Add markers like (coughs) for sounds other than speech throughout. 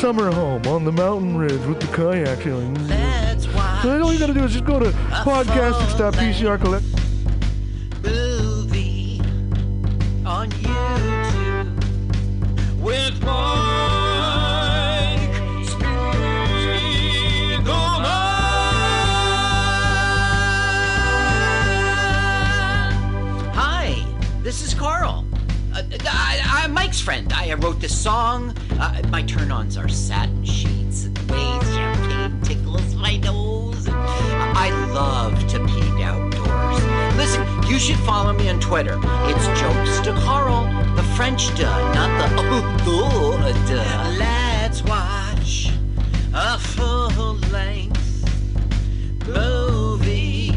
summer home on the mountain ridge with the kayak feeling. Let's watch So all you gotta do is just go to podcastics.pcr collect. movie on YouTube with Mike Spiegelman. Hi, this is Carl. Uh, I, Mike's friend. I wrote this song. Uh, my turn-ons are satin sheets and the way champagne tickles my nose. I love to peek outdoors. Listen, you should follow me on Twitter. It's jokes to Carl, the French duh, not the (laughs) oh, oh duh. Let's watch a full-length movie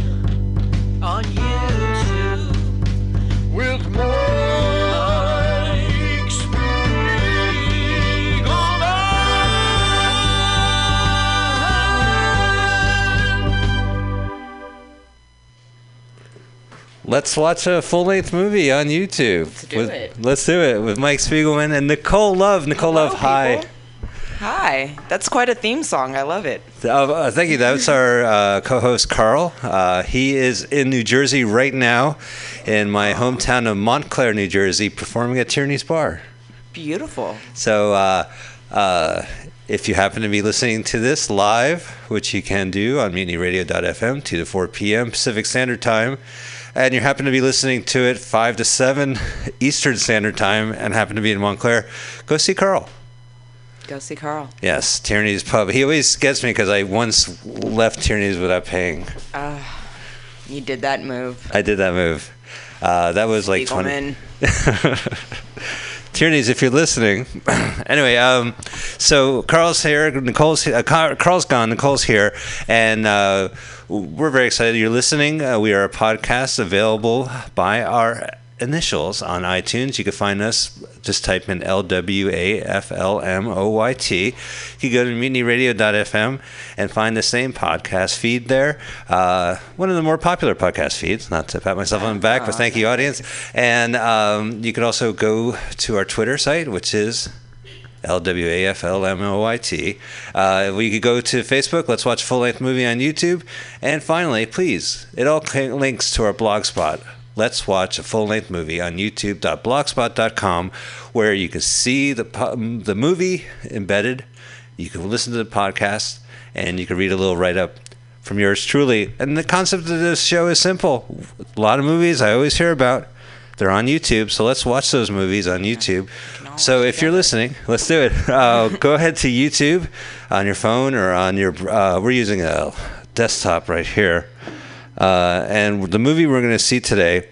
on YouTube with Mike Let's watch a full length movie on YouTube. Let's do it. Let's do it with Mike Spiegelman and Nicole Love. Nicole Love, hi. people. Hi. That's quite a theme song. I love it. Uh, uh, thank you. That's our uh, co-host Carl. Uh, he is in New Jersey right now, in my hometown of Montclair, New Jersey, performing at Tierney's Bar. Beautiful. So, uh, uh, if you happen to be listening to this live, which you can do on mutinyradio.fm, 2 to 4 p.m. Pacific Standard Time, and you happen to be listening to it 5 to 7 (laughs) Eastern Standard Time and happen to be in Montclair, go see Carl. Go see Carl. Yes, Tierney's Pub. He always gets me because I once left Tierney's without paying. Uh, you did that move. I did that move. Uh, that was like 20. (laughs) Tierney's, if you're listening. (clears throat) anyway, um, so Carl's here. Nicole's uh, Carl's gone. Nicole's here, and uh, we're very excited you're listening. Uh, we are a podcast available by our initials on iTunes. You can find us. Just type in L W A F L M O Y T. You can go to mutinyradio.fm and find the same podcast feed there. Uh, one of the more popular podcast feeds. Not to pat myself on the back, but thank you, audience. And um, you can also go to our Twitter site, which is L W A F L M O Y T. Uh, we could go to Facebook. Let's watch full length movie on YouTube. And finally, please, it all links to our blog spot. Let's watch a full length movie on youtube.blogspot.com where you can see the, the movie embedded. You can listen to the podcast and you can read a little write up from yours truly. And the concept of this show is simple. A lot of movies I always hear about. They're on YouTube, so let's watch those movies on YouTube. So if you're listening, let's do it. (laughs) Uh, go ahead to YouTube on your phone or on your. Uh, we're using a desktop right here, uh, and the movie we're going to see today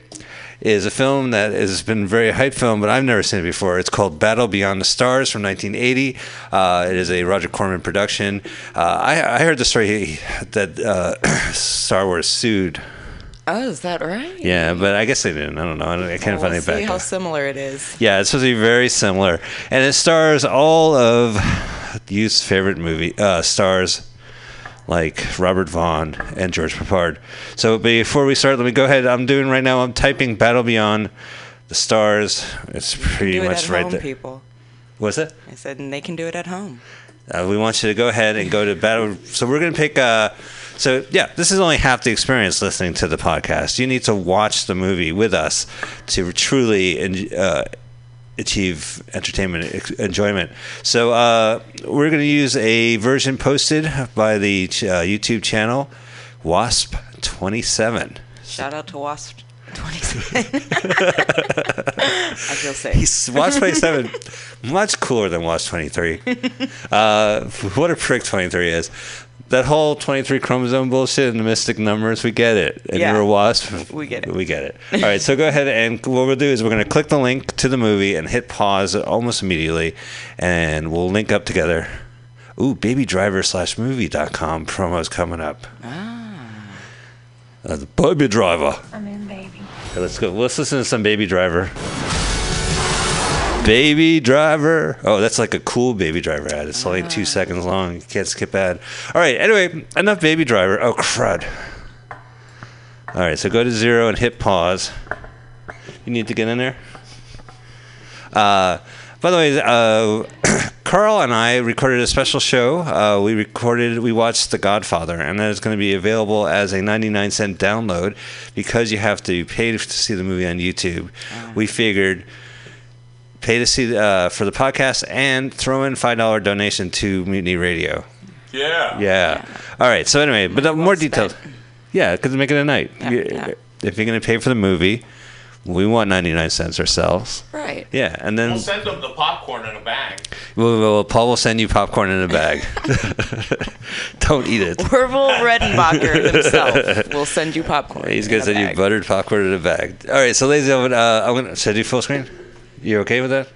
is a film that has been a very hype film, but I've never seen it before. It's called Battle Beyond the Stars from 1980. Uh, it is a Roger Corman production. Uh, I, I heard the story that uh, (coughs) Star Wars sued. Oh, is that right? Yeah, but I guess they didn't. I don't know. I, don't- I can't Well, find we'll it back. see how similar it is. Yeah, it's supposed to be very similar, and it stars all of youth's favorite movie uh, stars, like Robert Vaughn and George Peppard. So before we start, let me go ahead. I'm doing right now. I'm typing "Battle Beyond the Stars." It's pretty Do it much at right home, there. people. was it? I said, and they can do it at home. Uh, we want you to go ahead and go to battle. So we're going to pick. Uh, so yeah, this is only half the experience listening to the podcast. You need to watch the movie with us to truly uh, achieve entertainment enjoyment. So uh, we're going to use a version posted by the ch- uh, YouTube channel Wasp Twenty Seven. Shout out to Wasp 27. (laughs) I feel safe. He's Watch 27, much cooler than Watch 23. (laughs) Uh, what a prick 23 is. That whole 23 chromosome bullshit and the mystic numbers, we get it. And Yeah. you're a wasp. We get it. We get it. All right, so go ahead and (laughs) what we'll do is we're going to click the link to the movie and hit pause almost immediately, and we'll link up together. Ooh, babydriver slash movie.com promo's coming up. Ah. Uh, the Baby Driver. I'm in, baby. Okay, let's go. Let's listen to some Baby Driver. Baby Driver. Oh, that's like a cool Baby Driver ad. It's only two seconds long. You can't skip ad. All right. Anyway, enough Baby Driver. Oh crud. All right. So go to zero and hit pause. You need to get in there. Uh, by the way, uh, (coughs) Carl and I recorded a special show. Uh, we recorded, we watched The Godfather, and that is going to be available as a 99 cent download because you have to pay to see the movie on YouTube. We figured pay to see uh, for the podcast and throw in five dollar donation to Mutiny Radio. Yeah. Yeah. All right. So anyway, but uh, Well more spent. details. Yeah, because make it a night. Yeah, You- yeah. If you're going to pay for the movie, we want 99 cents ourselves. Right. Yeah, and then We'll send them the popcorn in a bag. Well, well, Paul will send you popcorn in a bag. (laughs) (laughs) Don't eat it. Orville Redenbacher himself will send you popcorn. He's gonna a send you bag. buttered popcorn in a bag. All right, so ladies and gentlemen, uh, I'm gonna should I do full screen? You okay with that?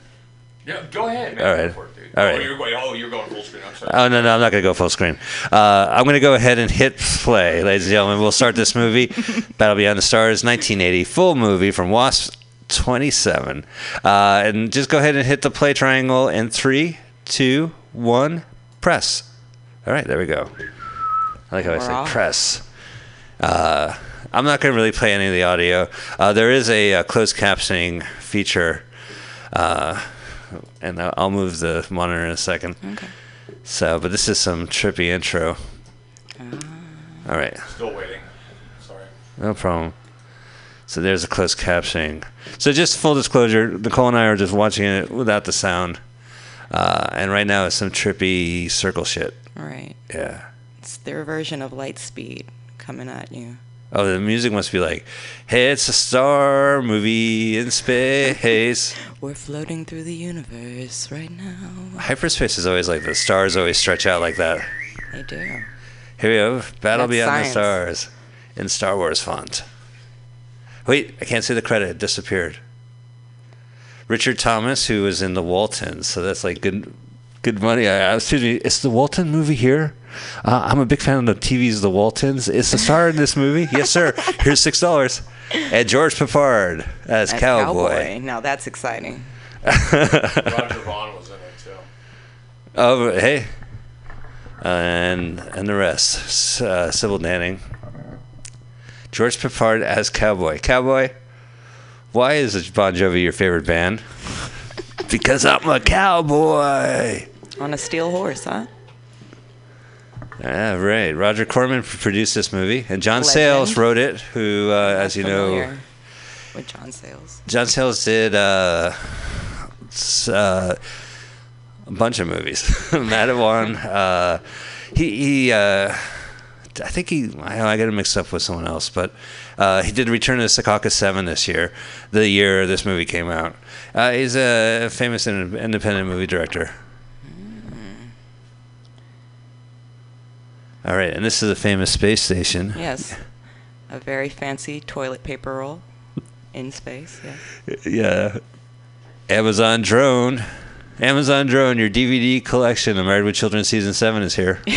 Yeah, go ahead, man. All right. Go for it, dude. Oh, you're going. Oh, you're going full screen. I'm sorry. Oh no, no, I'm not gonna go full screen. Uh, I'm gonna go ahead and hit play, ladies and gentlemen. We'll start this movie, (laughs) Battle Beyond the Stars, 1980, full movie from Wasp 27, uh, and just go ahead and hit the play triangle in three, two, one, press. All right, there we go. I like how I We're say off. press. Uh, I'm not going to really play any of the audio. Uh, there is a, uh closed captioning feature, uh, and I'll I'll move the monitor in a second. Okay. So, but this is some trippy intro. All right, Still waiting. Sorry. no problem. So there's a closed captioning. So just full disclosure, Nicole and I are just watching it without the sound. Uh, and right now it's some trippy circle shit. All right. Yeah. It's their version of Lightspeed coming at you. Oh, the music must be like, hey, it's a star movie in space. (laughs) We're floating through the universe right now. Hyperspace is always like the stars always stretch out like that. They do. Here we go. Battle That's Beyond science. the Stars in Star Wars font. Wait, I can't see the credit. It disappeared. Richard Thomas, who was in the Waltons, so that's like good, good money. I, excuse me, is the Walton movie here? Uh, I'm a big fan of the TV's The Waltons. Is the star in this movie? yes, sir. Here's six dollars. And George Peppard as As cowboy. Now that's exciting. (laughs) Roger Vaughn was in it too. Oh, hey. And and the rest. S- Uh, Sybil Danning. George Peppard as Cowboy. Cowboy, why is Bon Jovi your favorite band? (laughs) because I'm a cowboy. On a steel horse, huh? Yeah, right. Roger Corman produced this movie, and John Legend. Sayles wrote it. Who, uh, as you know, With John Sayles. John Sayles did uh, uh, a bunch of movies. (laughs) Matewan. Uh, he, he uh, I think he. I, I got him mixed up with someone else, but uh, he did Return to the Secaucus Seven this year, the year this movie came out. Uh, he's a famous independent movie director. All right, and this is a famous space station. Yes. (laughs) A very fancy toilet paper roll in space. Yeah. Yeah. Amazon drone. Amazon drone, your DVD collection of Married with Children season seven is here. (laughs)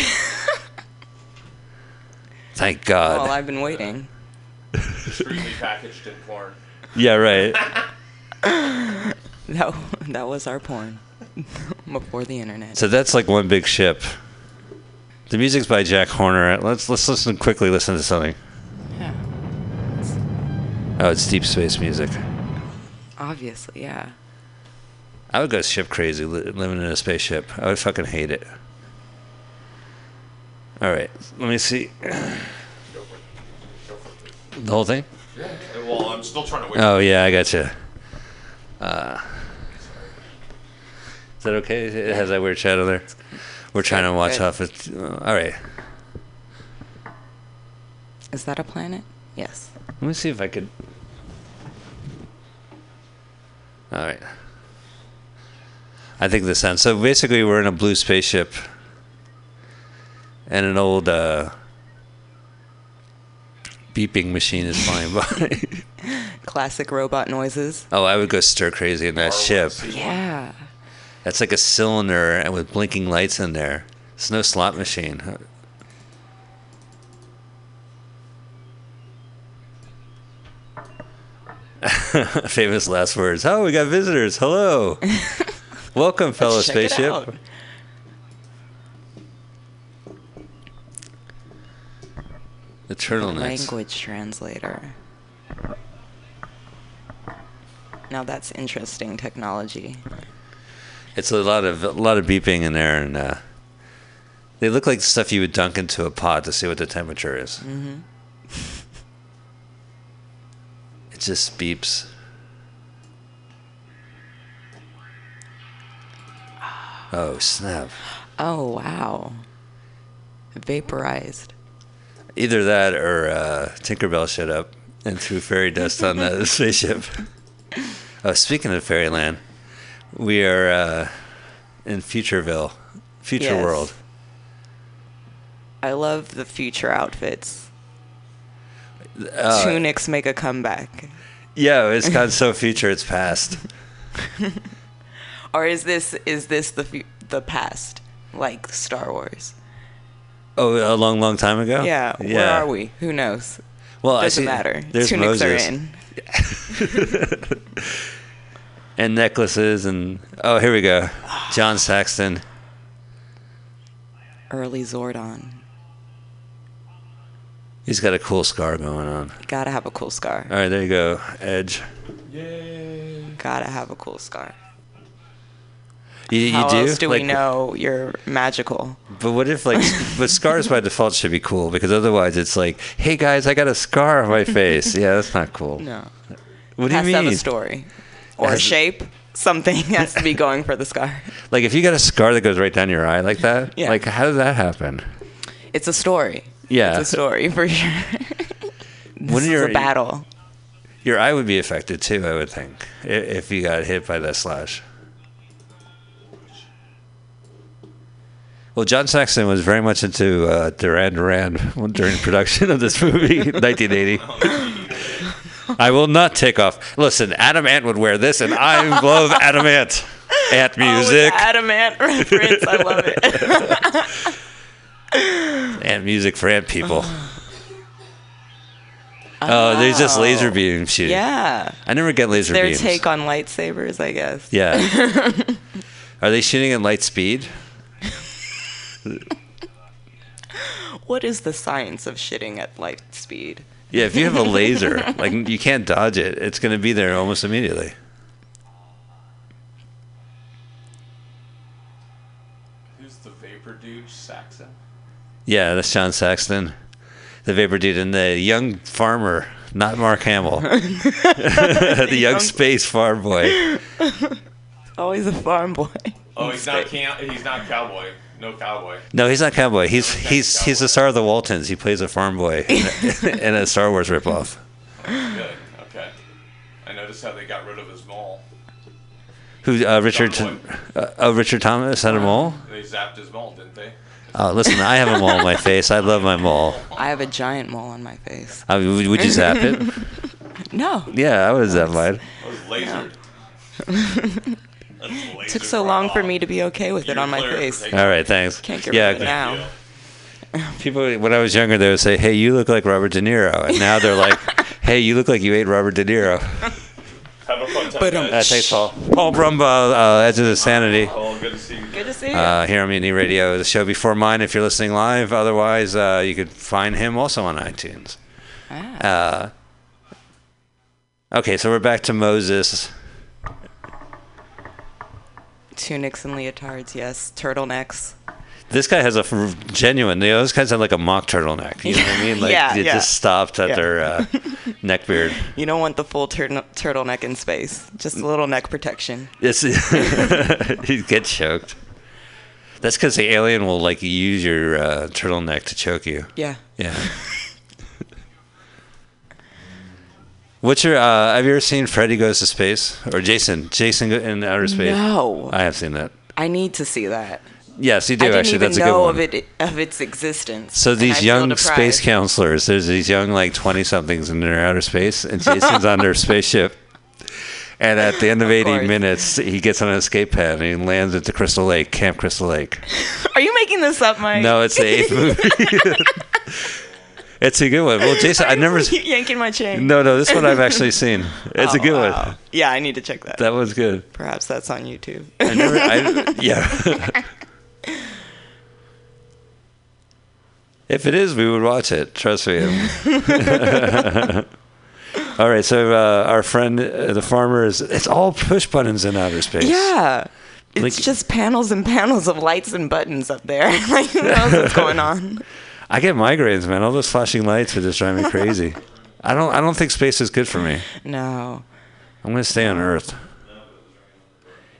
Thank God. Well, I've been waiting. Discreetly packaged in porn. yeah, right. (laughs) That that was our porn before the internet. So that's like one big ship. The music's by Jack Horner. Let's let's listen quickly. Listen to something. Yeah. Oh, it's deep space music. Obviously, yeah. I would go ship crazy li- living in a spaceship. I would fucking hate it. All right, let me see Go for it. Go for it. the whole thing. Yeah. Well, I'm still trying to wait. Oh yeah, I gotcha. Uh, is that okay? It has that weird shadow there. We're trying to watch Good. off it. Uh, all right. Is that a planet? Yes. Let me see if I could. All right. I think this sounds so. Basically, we're in a blue spaceship, and an old uh, beeping machine is flying by. (laughs) Classic robot noises. oh, I would go stir crazy in that ship. Yeah. That's like a cylinder and with blinking lights in there. It's no slot machine. (laughs) Famous last words. Oh, we got visitors. Hello. (laughs) Welcome, fellow spaceship. The turtlenecks. Language translator. Now that's interesting technology. It's a lot of a lot of beeping in there, and uh, they look like stuff you would dunk into a pot to see what the temperature is. Mm-hmm. it just beeps. Oh snap! Oh wow. Vaporized. Either that or uh, Tinkerbell showed up and threw fairy dust on the (laughs) spaceship. Oh, speaking of fairyland, we are uh, in Futureville, Future Yes. World. I love the future outfits. Uh, Tunics make a comeback. Yeah, it's (laughs) gone so future, it's past. (laughs) Or is this is this the fu- the past like Star Wars? Oh, a long, long time ago. Yeah, where are we? Who knows? Well, I Doesn't see- matter. Tunics Moses are in. (laughs) and necklaces, and oh, here we go, John Saxon. Early Zordon. He's got a cool scar going on. You gotta have a cool scar. All right, there you go, Edge. Gotta have a cool scar. You, you How do? else do Like, we know you're magical? But what if like, (laughs) but scars by default should be cool because otherwise it's like, hey guys, I got a scar on my face. Yeah, that's not cool. No. What do has you to have mean? a story or a has- shape. Something (laughs) has to be going for the scar. (laughs) Like if you got a scar that goes right down your eye like that, Yeah. like how did that happen? It's a story. Yeah. It's a story for sure. (laughs) this When is you're- a battle. Your eye would be affected too, I would think, if you got hit by that slash. Well, John Saxon was very much into uh, Duran Duran during production of this movie, 1980. (laughs) I will not take off. Listen, Adam Ant would wear this, and I love (laughs) Adam Ant. Ant Oh, with music, adamant (laughs) reference. I love it. Ant music for Ant people. (sighs) Oh, there's just laser beam shooting. yeah. I never get laser Their beams. take on lightsabers, I guess. Yeah. Are they shooting at light speed? What is the science of shitting at light speed? Yeah, if you have a laser, like you can't dodge it, it's going to be there almost immediately. Who's the vapor dude? Saxon. Yeah, that's John Saxon, the Vapor Dude, and the young farmer, not Mark Hamill, (laughs) the young space farm boy. (laughs) Always a farm boy. Oh, he's not can- He's not cowboy. No cowboy. No, he's not cowboy. He's he's he's the star of the Waltons. He plays a farm boy in a, (laughs) (laughs) in a Star Wars ripoff. Good. Okay. I noticed how they got rid of his mole. Who uh, Richard? John Uh, oh, Richard Thomas had a mole. They zapped his mole, didn't they? Oh, listen, I have a mole on my face. I love my mole. I have a giant mole on my face. I mean, would- would you zap it? (laughs) No. Yeah, I would zap mine. I was lasered. That's lasered took so right long for me to be okay with it You're on my face. All right, thanks. Can't get yeah, rid of it now. (laughs) People when I was younger, they would say, "Hey, you look like Robert De Niro," and now they're like, (laughs) "Hey, you look like you ate Robert De Niro." Have a fun time. But, um, guys. Uh, thanks, Paul. Paul Brumbaugh, uh, Edge of Insanity. Oh, good to see you. Good to see you. Uh, here on Mutiny Radio, the show before mine. If you're listening live, otherwise, uh, you could find him also on iTunes. Ah. Uh, okay, so we're back to Moses. Tunics and leotards, yes. Turtlenecks. This guy has a f- genuine. You know, those guys have like a mock turtleneck. You know what I mean? (laughs) Like Yeah, it yeah. just stopped at Yeah. their uh, (laughs) neck beard. You don't want the full turtle turtleneck in space. Just a little neck protection. It's (laughs) he gets choked. That's because the alien will like use your uh, turtleneck to choke you. Yeah. Yeah. What's your? Uh, have you ever seen Freddy Goes to Space or Jason? Jason in Outer Space. No. I have seen that. I need to see that. Yes, you do I didn't actually. even That's a good know one. of it of its existence. So these young space counselors, there's these young like twenty somethings in their outer space, and Jason's on their spaceship. And at the end of, Of 80 course. minutes, he gets on an escape pad and he lands at the Crystal Lake, Camp Crystal Lake. (laughs) Are you making this up, Mike? No, it's the eighth (laughs) movie. (laughs) it's a good one. Well, Jason, I (laughs) never. yanking my chain. No, no, this one I've (laughs) actually seen. It's a Oh, good wow. one. Yeah, I need to check that. That was good. Perhaps that's on YouTube. I never. I, (laughs) yeah. if it is, we would watch it. Trust me. all right. So uh, our friend, uh, the farmer, is. It's all push buttons in outer space. yeah. It's Like- just panels and panels of lights and buttons up there. like who knows what's going on? I get migraines, man. All those flashing lights are just driving me crazy. I don't. I don't think space is good for me. No. I'm gonna stay on Earth.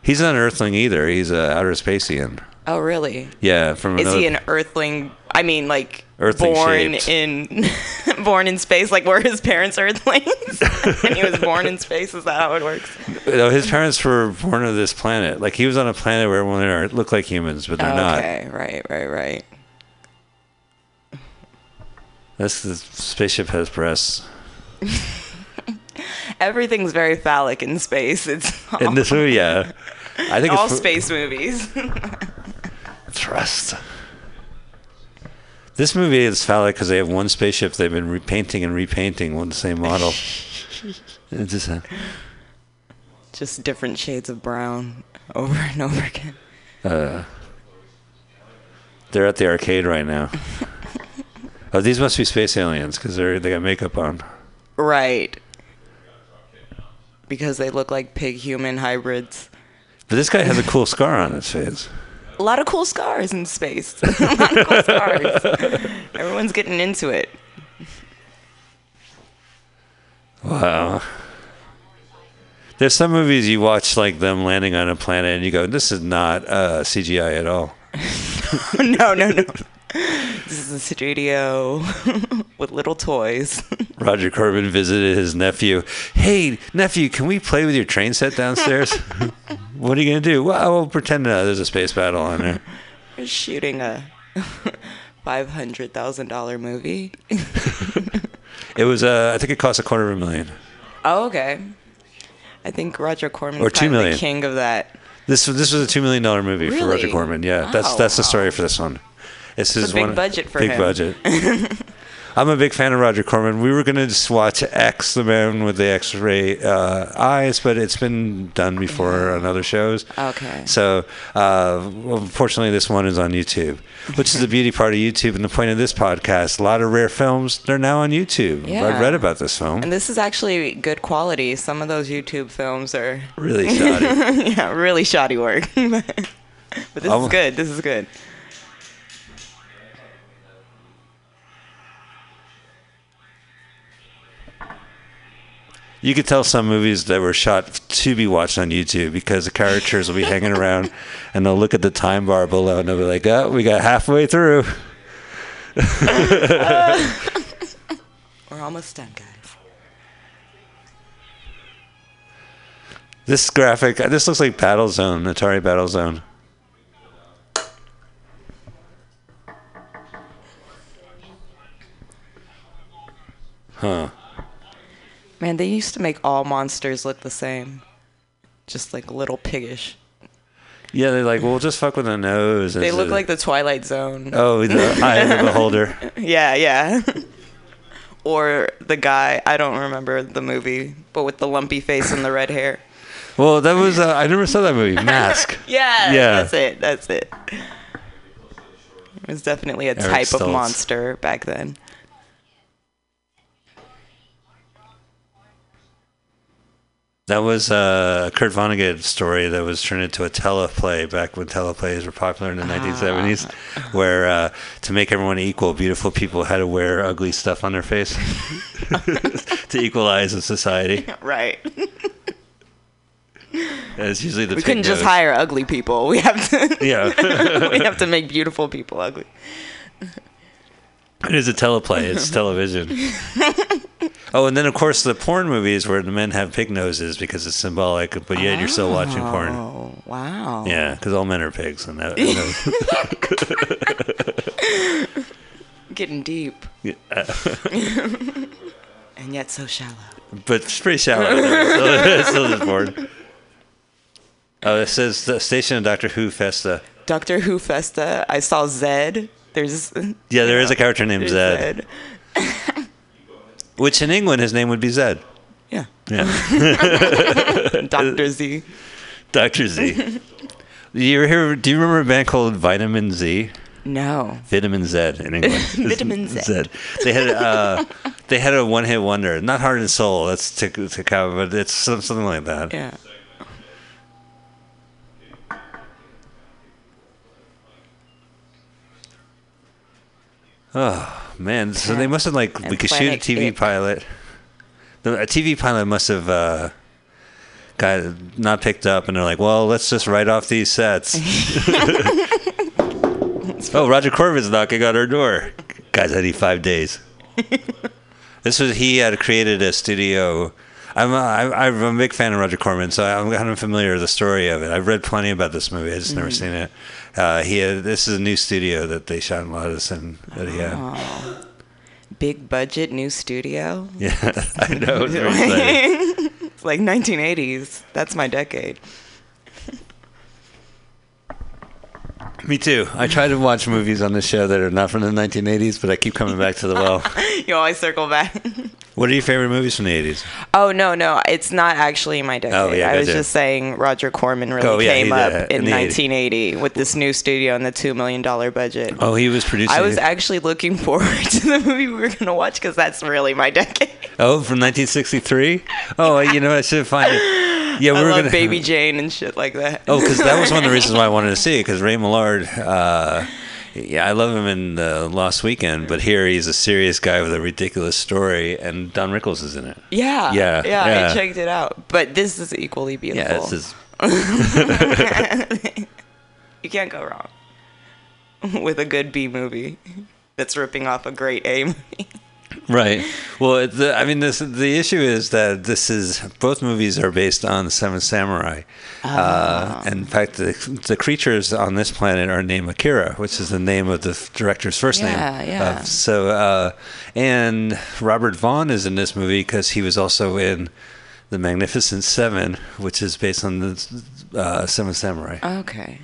He's not an Earthling either. He's an outer spacian. Oh really? Yeah, from Is another. he an Earthling? I mean, like Earthling born shaped. in (laughs) born in space, like were his parents Earthlings, (laughs) and he was born in space. Is that how it works? No, his parents were born on this planet. Like he was on a planet where everyone looked like humans, but they're not. okay, right, right, right. This the spaceship has breasts. (laughs) Everything's very phallic in space. It's all, In this movie, yeah. I think all space movies. (laughs) thrust. This movie is phallic because they have one spaceship they've been repainting and repainting one same model. (laughs) It's just uh, Just different shades of brown over and over again. uh, they're at the arcade right now. Oh, these must be space aliens because they they got makeup on. Right. Because they look like pig human hybrids. But this guy has a cool scar on his face. A lot of cool scars in space. (laughs) a lot of cool scars. Everyone's getting into it. Wow. There's some movies you watch like them landing on a planet and you go, this is not uh, CGI at all. (laughs) no, no, no. This is a studio (laughs) with little toys. (laughs) Roger Corman visited his nephew. Hey, nephew, can we play with your train set downstairs? (laughs) what are you going to do? Well, we'll pretend uh, there's a space battle on there. We're shooting a $500,000 movie. It was, uh, I think it cost a quarter of a million. Oh, okay. I think Roger Corman's Or two million. the king of that. This this was a two million dollar movie for Roger Really? Corman. Yeah, that's that's the story for this one. It's is a big one budget for big him. budget. (laughs) I'm a big fan of Roger Corman. We were gonna just watch X, the man with the X-ray uh, eyes, but it's been done before on other shows. Okay. So, uh, unfortunately, this one is on YouTube, which is the beauty part of YouTube and the point of this podcast. A lot of rare films they're now on YouTube. Yeah. I read about this film. And this is actually good quality. Some of those YouTube films are, Really shoddy. (laughs) yeah, really shoddy work. (laughs) but this is good. This is good. You could tell some movies that were shot to be watched on YouTube because the characters will be hanging around (laughs) and they'll look at the time bar below and they'll be like, oh, we got halfway through. (laughs) We're almost done, guys. This graphic, this looks like Battlezone, Atari Battlezone. Huh. Man, they used to make all monsters look the same. Just like little piggish. Yeah, they're like, well, just fuck with the nose. They look a- like the Twilight Zone. Oh, the (laughs) eye of the beholder. Yeah, yeah. (laughs) or the guy, I don't remember the movie, but with the lumpy face and the red hair. Well, that was, uh, I never saw that movie, Mask. (laughs) Yeah, Yeah. that's it. That's it. It was definitely a Eric type Stoltz. of monster back then. That was uh, a Kurt Vonnegut story that was turned into a teleplay back when teleplays were popular in the 1970s, where uh, to make everyone equal, beautiful people had to wear ugly stuff on their face (laughs) to equalize in society. (laughs) Right. It's usually the We couldn't just hire ugly people. We have to (laughs) Yeah, we have to make beautiful people ugly. it is a teleplay. It's television. Oh, and then of course the porn movies where the men have pig noses because it's symbolic, but yet you're still watching porn. Oh, wow. Yeah, because all men are pigs, and that. You know. (laughs) Getting deep. Yeah. (laughs) And yet so shallow. but it's pretty shallow. (laughs) Though. Still, still just bored. Oh, it says the station of Doctor Hephaestus. Doctor Hephaestus. I saw Zed. There's Yeah, there is a character named there's Zed, which in England, his name would be Zed. Yeah. Yeah. (laughs) (laughs) Dr. Z. Dr. Z. you hear, do you remember a band called Vitamin Z? No. Vitamin Z in England. (laughs) Vitamin Z. Z. They had uh, they had a one hit wonder. Not Heart and Soul. That's to, to cover, but it's something like that. Yeah. Oh man, so they must have like And we could shoot a TV Ick. pilot. The, a TV pilot must have uh, got not picked up, and they're like, "Well, let's just write off these sets." (laughs) (laughs) oh, Roger Corman's knocking on our door. Guys, I need five days. (laughs) this was he had created a studio. I'm a, I- I'm a big fan of Roger Corman, so I'm kind of familiar with the story of it. I've read plenty about this movie. I just never seen it. Uh, he had, this is a new studio that they shot a lot of in. That he had. Big budget new studio. Yeah, (laughs) I know. It's. (laughs) It's like 1980s. That's my decade. Me too. I try to watch movies on this show that are not from the 1980s, but I keep coming back to the well. (laughs) You always circle back. (laughs) what are your favorite movies from the 80s? oh no, no, it's not actually my decade. Oh, yeah, I was just saying Roger Corman really Oh, yeah, came up in in the 80s. 1980 with this new studio and the two million dollar budget. Oh, he was producing. I was actually looking (laughs) forward to the movie we were gonna watch because that's really my decade. Oh, from 1963. Oh, you know, I should find it. Yeah, we I were love gonna. Baby Jane and shit like that. Oh, because that was one of the (laughs) reasons why I wanted to see it. Because Ray Milland, uh, yeah, I love him in uh, Lost Weekend, but here he's a serious guy with a ridiculous story, and Don Rickles is in it. yeah, Yeah, yeah, yeah. I checked it out. But this is equally beautiful. Yeah, it's his. you can't go wrong (laughs) with a good B movie that's ripping off a great A movie. Right. Well, the, I mean, this the issue is that this is both movies are based on the Seven Samurai. Uh, Ah. in fact, the, the creatures on this planet are named Akira, which is the name of the director's first Yeah, name. yeah. Uh, so, uh, and Robert Vaughn is in this movie because he was also in the Magnificent Seven, which is based on the uh, Seven Samurai. Okay,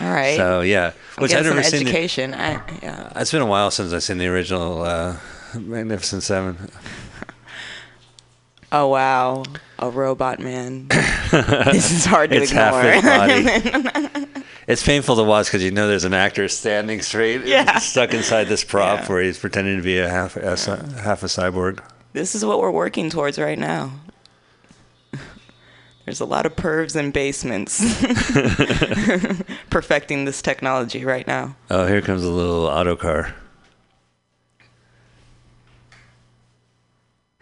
all right. So yeah, which I've never seen. the- education. I, yeah. it's been a while since I've seen the original uh, (laughs) Magnificent Seven. (laughs) Oh wow, a robot man. (laughs) this is hard to it's half ignore. it's painful to watch because you know there's an actor standing straight, Yeah. stuck inside this prop Yeah. where he's pretending to be a half a, half a cyborg. this is what we're working towards right now. There's a lot of pervs in basements perfecting this technology right now. Oh, here comes a little auto car.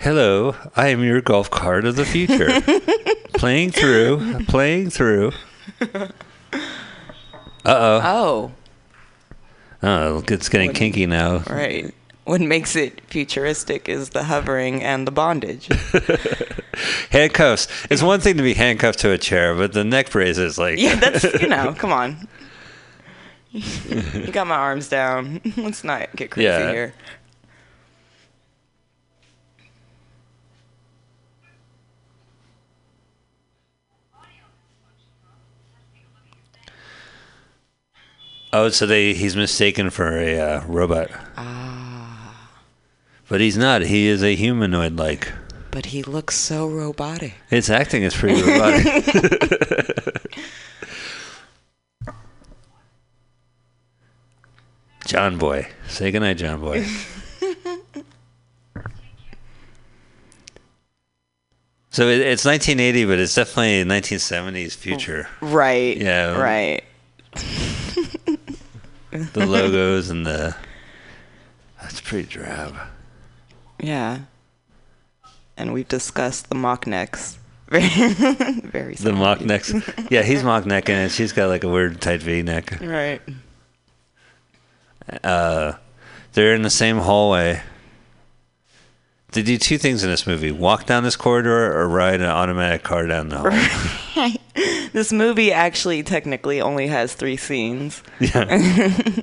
Hello, I am your golf cart of the future. (laughs) playing through, playing through. Uh oh, Oh, Oh, it's getting kinky now. right. What makes it futuristic is the hovering and the bondage. (laughs) Handcuffs. It's one thing to be handcuffed to a chair, but the neck brace is like. Yeah, that's you know, (laughs) come on. you got my arms down. Let's not get crazy Yeah. here. Oh, so they he's mistaken for a uh, robot. Ah. But he's not. He is a humanoid like. But he looks so robotic. His acting is pretty robotic. (laughs) John Boy. Say goodnight, John Boy. (laughs) so it, it's 1980, but it's definitely 1970s future. Right. Yeah. Right. (laughs) The logos and the. That's pretty drab. Yeah. And we've discussed the mock necks. (laughs) Very, very The mock necks. Yeah, he's mock necking and she's got like a weird tight V neck. Right. Uh, they're in the same hallway. They do two things in this movie: walk down this corridor or ride an automatic car down the hall. (laughs) This movie actually technically only has three scenes. yeah. (laughs)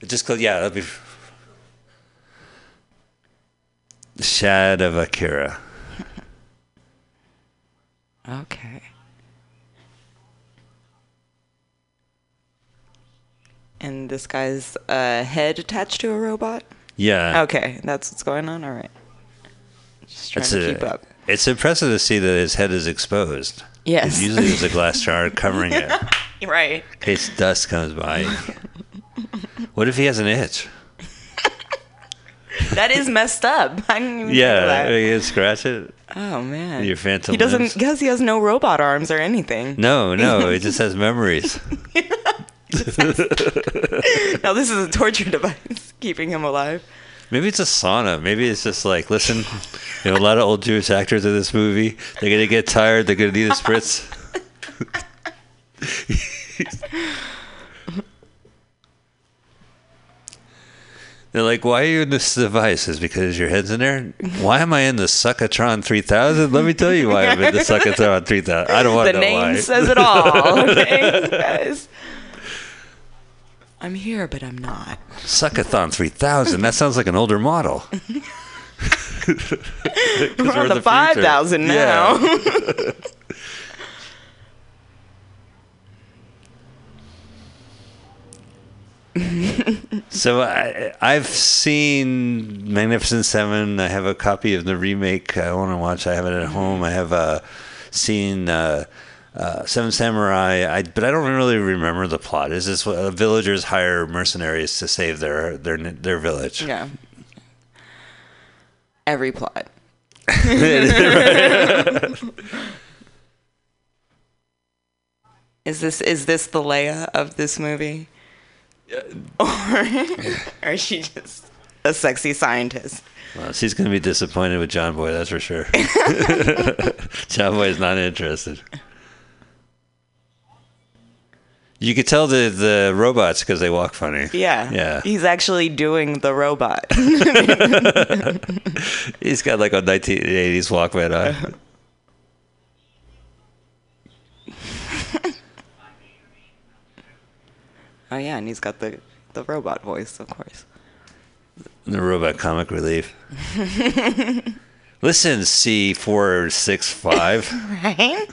It just goes. Yeah, that'd be. The Shad of Akira. Okay. And this guy's uh, head attached to a robot? Yeah. Okay, that's what's going on? All right. Trying It's to a- keep up. It's impressive to see that his head is exposed. Yes. Usually there's a glass jar covering it (laughs) Right. in case dust comes by. What if he has an itch? (laughs) That is messed up. I didn't even think Yeah, that. you can scratch it. Oh man. Your phantom He doesn't because he has no robot arms or anything. No, no, (laughs) it just has memories. now this is a torture device keeping him alive. Maybe it's a sauna. Maybe it's just like, listen, you know, a lot of old Jewish actors in this movie. They're gonna get tired. They're gonna need a spritz. (laughs) They're like, why are you in this device? Is because your head's in there? Why am I in the Succotron 3000? Let me tell you why I'm in the Succotron 3000. I don't want The to know why. (laughs) The name says it all. Okay, guys. I'm here, but I'm not. Suckathon 3000. That sounds like an older model. (laughs) (laughs) We're on the, 5,000 now. (laughs) So I, I've seen Magnificent Seven. I have a copy of the remake. I want to watch. I have it at home. I have uh, seen uh, uh, Seven Samurai. I, but I don't really remember the plot. Is this uh, villagers hire mercenaries to save their their their village? yeah. Every plot. (laughs) Is this is this the Leia of this movie? (laughs) Or, or is she just a sexy scientist? Well, she's going to be disappointed with John Boy. That's for sure. (laughs) John Boy is not interested. You could tell the the robots because they walk funny. Yeah. Yeah. He's actually doing the robot. (laughs) (laughs) He's got like a 1980s Walkman on. (laughs) oh yeah, and he's got the the robot voice, of course. the robot comic relief. Listen, C465. Right?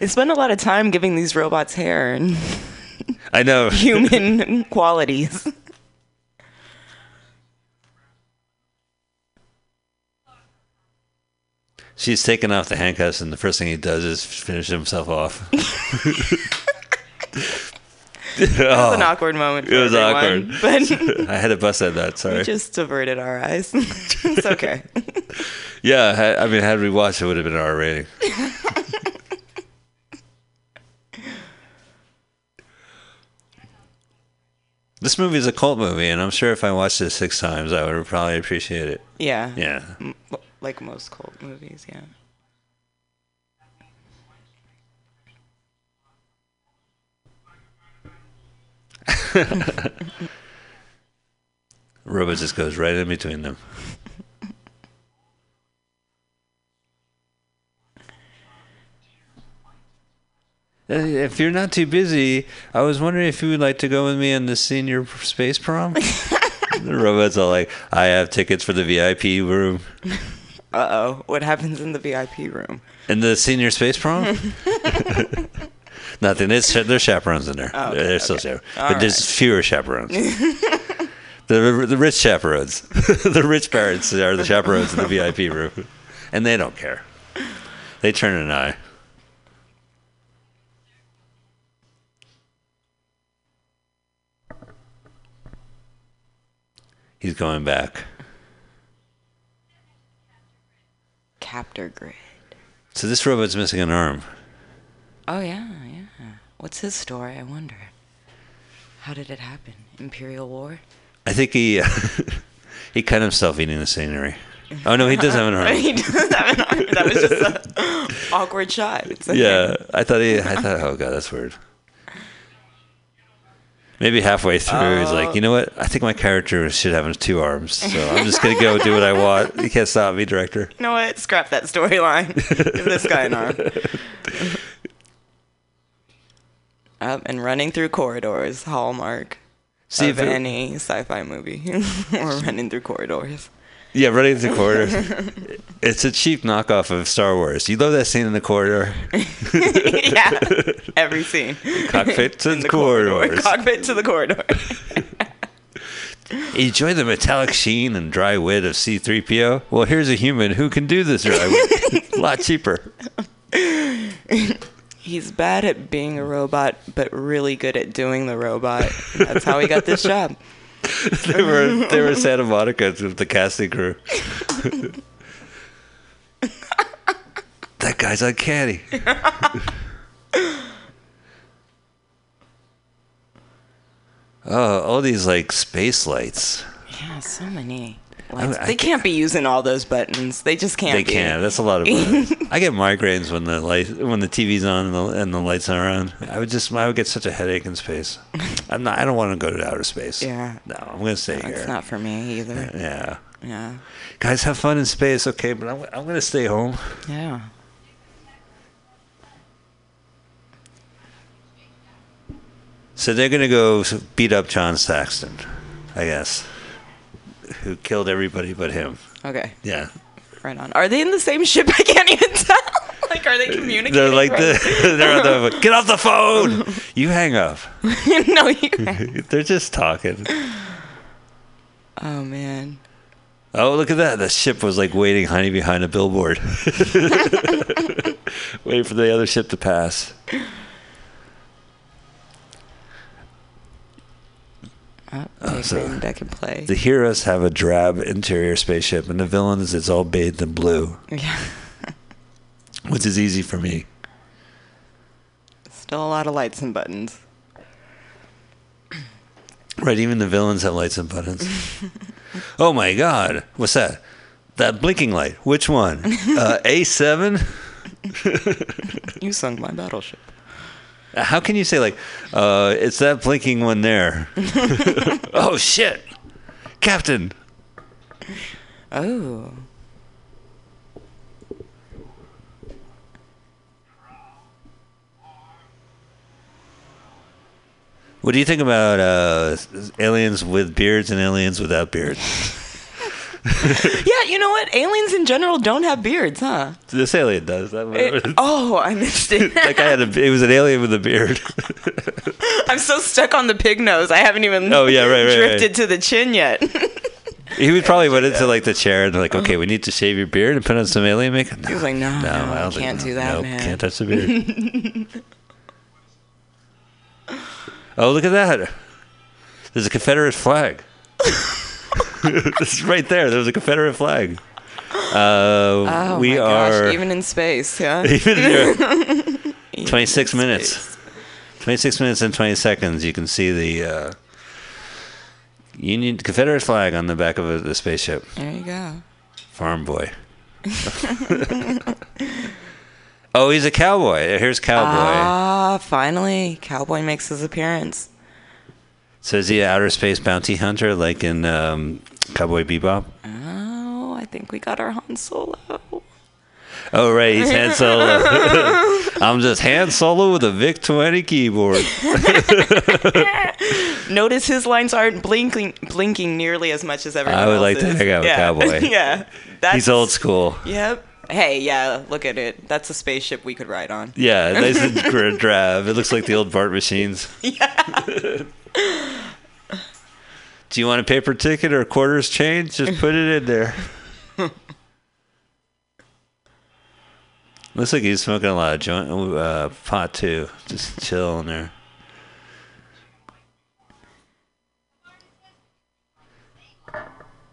They spend a lot of time giving these robots hair and (laughs) I know. (laughs) human qualities. She's taken off the handcuffs, and the first thing he does is finish himself off. (laughs) It's an oh, awkward moment for it was everyone, but I had to bust at that. we Sorry. just averted our eyes. it's okay. Yeah, I mean, had we watched, it would have been our rating. This movie is a cult movie, and I'm sure if I watched it six times, I would probably appreciate it. Yeah. Yeah. M- Like most cult movies, yeah. (laughs) Robot just goes right in between them. If you're not too busy, I was wondering if you would like to go with me on the senior space prom. (laughs) the robot's all like, "I have tickets for the VIP room." (laughs) Uh oh. What happens in the VIP room? In the senior space prom? (laughs) Nothing. It's, there's chaperones in there. Oh, okay, there's still okay. chaperones. But there's fewer chaperones. the, the rich chaperones. the rich parents are the chaperones in the VIP room. And they don't care. They turn an eye. He's going back. Captor grid. So this robot's missing an arm. Oh yeah, yeah. What's his story? I wonder. How did it happen? Imperial War? I think he uh, (laughs) he cut himself eating the scenery. Oh no, he does have an arm. (laughs) he does have an arm. That was just an (laughs) awkward shot. It's. Yeah, I thought he. I thought, oh god, that's weird. Maybe halfway through, he's like, oh. you know what? I think my character should have two arms, so I'm just gonna go do what I want. You can't stop me, director. You know what? Scrap that storyline. (laughs) Give this guy an arm. Up and running through corridors, hallmark See of any sci-fi movie. (laughs) We're running through corridors. Yeah, running through corridors. it's a cheap knockoff of Star Wars. You love that scene in the corridor. (laughs) yeah, every scene. Cockpit to In the corridors. Cockpit to the corridor. (laughs) Enjoy the metallic sheen and dry wit of C-3PO. Well, here's a human who can do this dry wit. a (laughs) lot cheaper. He's bad at being a robot, but really good at doing the robot. That's how he got this job. (laughs) they were they were Santa Monica with the casting crew. that guy's uncanny. (laughs) oh, all these like space lights. Yeah, so many. I they can't be using all those buttons. They just can't. They be. can't. That's a lot of. I get migraines when the light when the TV's on and the, and the lights are on. I would just I would get such a headache in space. I'm not. I don't want to go to outer space. Yeah. No, I'm gonna stay here. It's not for me either. Yeah. Yeah. Guys, have fun in space, okay? But I'm, I'm gonna stay home. Yeah. So they're gonna go beat up John Saxon, I guess, who killed everybody but him. Okay. Yeah. Right on. Are they in the same ship? (laughs) I can't even tell. (laughs) like, are they communicating? They're like right? the, (laughs) they're on the get off the phone. You hang up. no, you. They're just talking. Oh man. Oh, look at that! The ship was like waiting, honey, behind a billboard, waiting for the other ship to pass. Oh, so- David, that can play. The heroes have a drab interior spaceship, and the villains it's all bathed in blue, yeah. which is easy for me. Still a lot of lights and buttons. Right, even the villains have lights and buttons. (laughs) oh my God, what's that? That blinking light. Which one? (laughs) Uh, A seven. You sunk my battleship. How can you say like, uh, it's that blinking one there? (laughs) oh shit, Captain. Oh. What do you think about uh, aliens with beards and aliens without beards? (laughs) (laughs) Yeah, you know what? Aliens in general don't have beards, huh? This alien does. That, It- (laughs) oh, I missed it. that guy had a. It was an alien with a beard. (laughs) I'm so stuck on the pig nose. I haven't even Oh, yeah, right, right, drifted right. to the chin yet. he would probably went into like the chair and like, okay, we need to shave your beard and put on some alien makeup. No, He was like, no, no, I don't think- can't do that, nope, man. Can't touch the beard. oh, look at that! There's a Confederate flag. (laughs) it's right there. There's a Confederate flag. Uh, oh we my are gosh, even in space, yeah. (laughs) even here. (laughs) 26 in minutes. space. 26 minutes and 20 seconds. You can see the uh, Union Confederate flag on the back of a, the spaceship. There you go. Farm boy. oh, he's a cowboy. Here's cowboy. Ah, finally, Cowboy makes his appearance. So is he an outer space bounty hunter like in um, Cowboy Bebop? Oh, I think we got our Han Solo. Oh, right. He's Han Solo. (laughs) (laughs) I'm just Han Solo with a VIC 20 keyboard. (laughs) Notice his lines aren't blinking blinking nearly as much as everyone I would like to hang out with yeah. Cowboy. yeah, that's, He's old school. Yep. Hey, yeah, look at it. That's a spaceship we could ride on. Yeah, nice and drab. It looks like the old Bart machines. Yeah. Do you want a paper ticket or quarters change? Just put it in there. Looks like he's smoking a lot of joint uh, pot too. Just chill in there.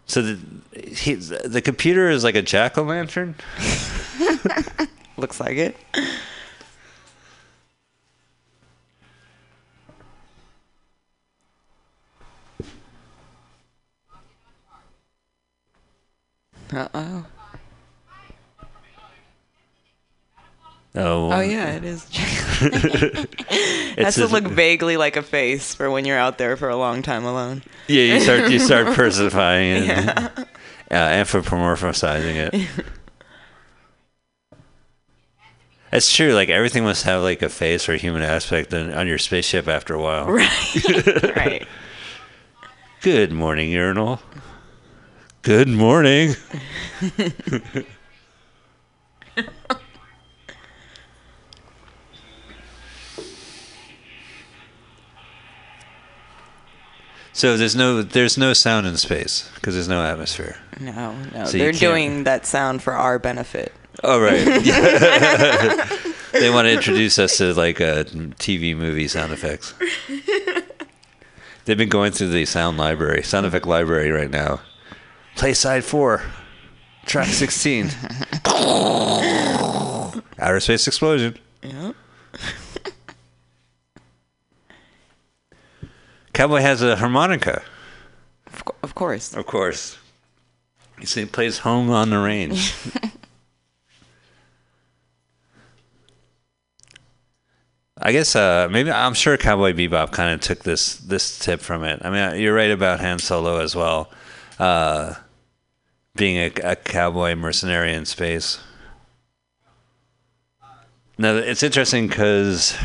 So the he, the computer is like a jack o' lantern. (laughs) Looks like it. Oh, Oh yeah, it is. (laughs) it's Has to look vaguely like a face for when you're out there for a long time alone. Yeah, you start you start (laughs) personifying it, uh, anthropomorphizing it. (laughs) It's true. Like everything must have like a face or a human aspect on, on your spaceship after a while. Right. right. Good morning, urinal. Good morning. So there's no there's no sound in space because there's no atmosphere. No, no. So They're doing that sound for our benefit. Oh right. (laughs) (laughs) they want to introduce us to like uh, TV movie sound effects. (laughs) They've been going through the sound library, sound effect library right now. Play side four, track sixteen. Outer space explosion. Yeah. Cowboy has a harmonica, Of, co- of course. of course. He plays home on the range. (laughs) I guess uh, maybe I'm sure Cowboy Bebop kind of took this this tip from it. I mean, you're right about Han Solo as well, uh, being a, a cowboy mercenary in space. Now it's interesting because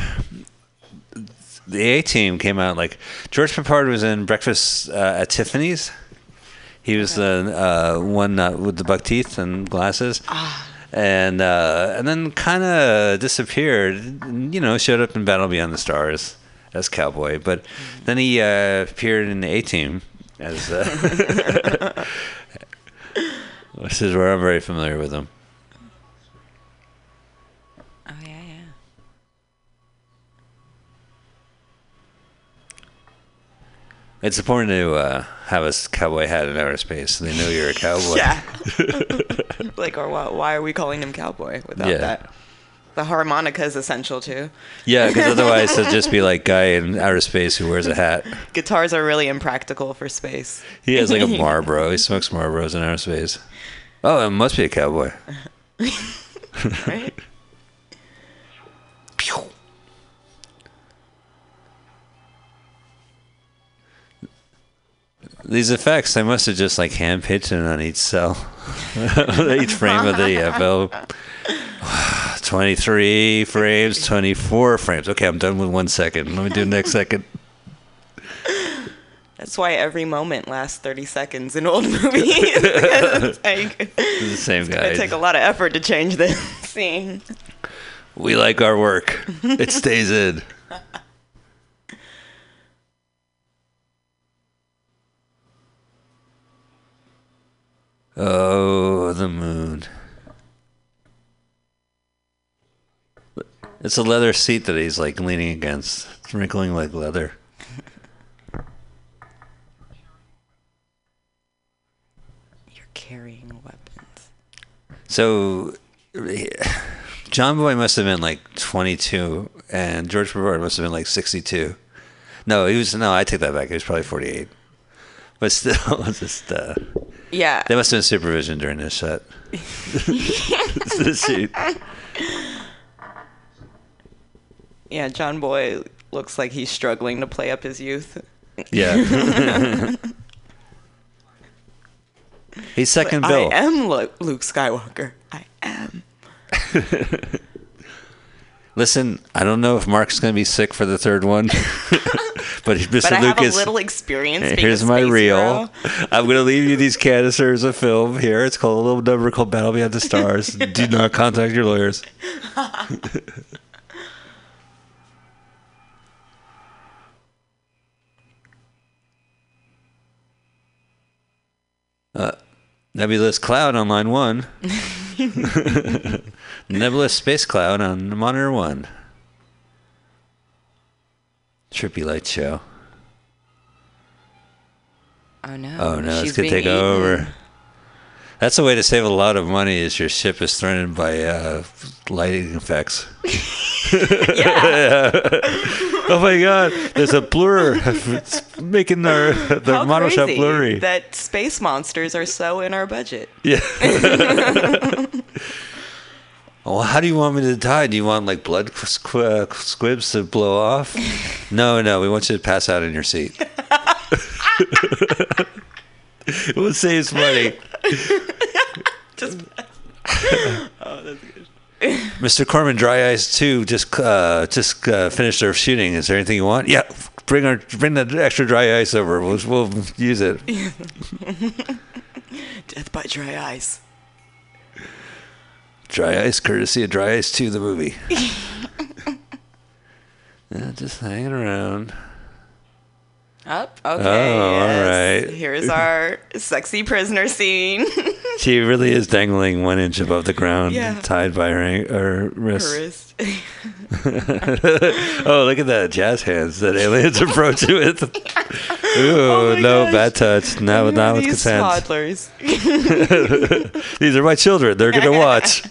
the A Team came out like George Peppard was in Breakfast uh, at Tiffany's. He was the uh, one uh, with the buck teeth and glasses, and uh, and then kind of disappeared. You know, showed up in Battle Beyond the Stars as cowboy, but then he uh, appeared in the A Team as. Uh, (laughs) (laughs) this is where I'm very familiar with him. It's important to uh, have a cowboy hat in outer space so they know you're a cowboy. Yeah. (laughs) like, or why, why are we calling him cowboy without Yeah. that? The harmonica is essential too. Yeah, because otherwise it'd just be like guy in outer space who wears a hat. Guitars are really impractical for space. He has like a (laughs) Marlboro. He smokes Marlboros in outer space. Oh, it must be a cowboy. (laughs) Right? These effects, they must have just like hand pitched it on each cell, (laughs) each frame of the film. (sighs) 23 frames, 24 frames. Okay, I'm done with one second. Let me do the next second. That's why every moment lasts 30 seconds in old (laughs) movies. it's like, It's (laughs) the same guy. it take a lot of effort to change the scene. We like our work. It stays in. Oh, the moon. It's a leather seat that he's like leaning against. It's wrinkling like leather. (laughs) You're carrying weapons. So, John Boy must have been like 22, and George Peppard must have been like 62. No, he was. No, I take that back. He was probably 48. But still, (laughs) just uh, Yeah. there must have been supervision during this set. (laughs) the shoot. Yeah, John Boy looks like he's struggling to play up his youth. Yeah. (laughs) He's second bill. I am Lu- Luke Skywalker. I am. (laughs) Listen, I don't know if Mark's going to be sick for the third one, but Mr. But I have Lucas. a little experience. Here's my reel. hero. I'm going to leave you these canisters of film here. It's called a little number called Battle Beyond the Stars. (laughs) Do not contact your lawyers. (laughs) uh, nebulous cloud on line one. (laughs) nebulous space cloud on monitor one. Trippy light show. Oh no. Oh no, She's it's gonna take eaten. over. That's a way to save a lot of money. Is your ship is threatened by uh, lighting effects? (laughs) Yeah. (laughs) Oh my god, there's a blur. it's making our the How model shop blurry. That space monsters are so in our budget. yeah. (laughs) well, how do you want me to die? Do you want like blood squ- squibs to blow off? (laughs) no, no. We want you to pass out in your seat. it would save money. Just (laughs) pass Mr. Corman, Dry Ice Two just uh, just uh, finished their shooting. Is there anything you want? Yeah, bring our bring the extra dry ice over. We'll, we'll use it. (laughs) death by dry ice. Dry Ice, courtesy of Dry Ice Two, the movie. (laughs) yeah, just hanging around. Up. Okay. Oh, yes. right. Here's our sexy prisoner scene. (laughs) She really is dangling one inch above the ground, Yeah. tied by her her wrist. Her wrist. (laughs) oh, look at that jazz hands that aliens approach you with. Oh Ooh, Oh no gosh. bad touch. Now at with these consent. toddlers. These are my children. They're gonna watch.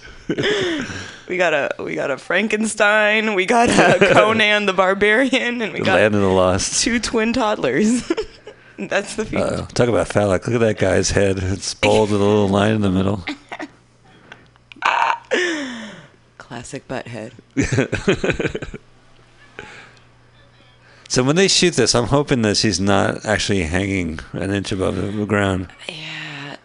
We got a we got a Frankenstein. We got a (laughs) Conan the Barbarian, and we got Land of the Lost. two twin toddlers. (laughs) That's the future. Uh, talk about phallic. Look at that guy's head. It's bald with a little line in the middle. (laughs) Classic butthead. So when they shoot this, I'm hoping that she's not actually hanging an inch above the ground. Yeah,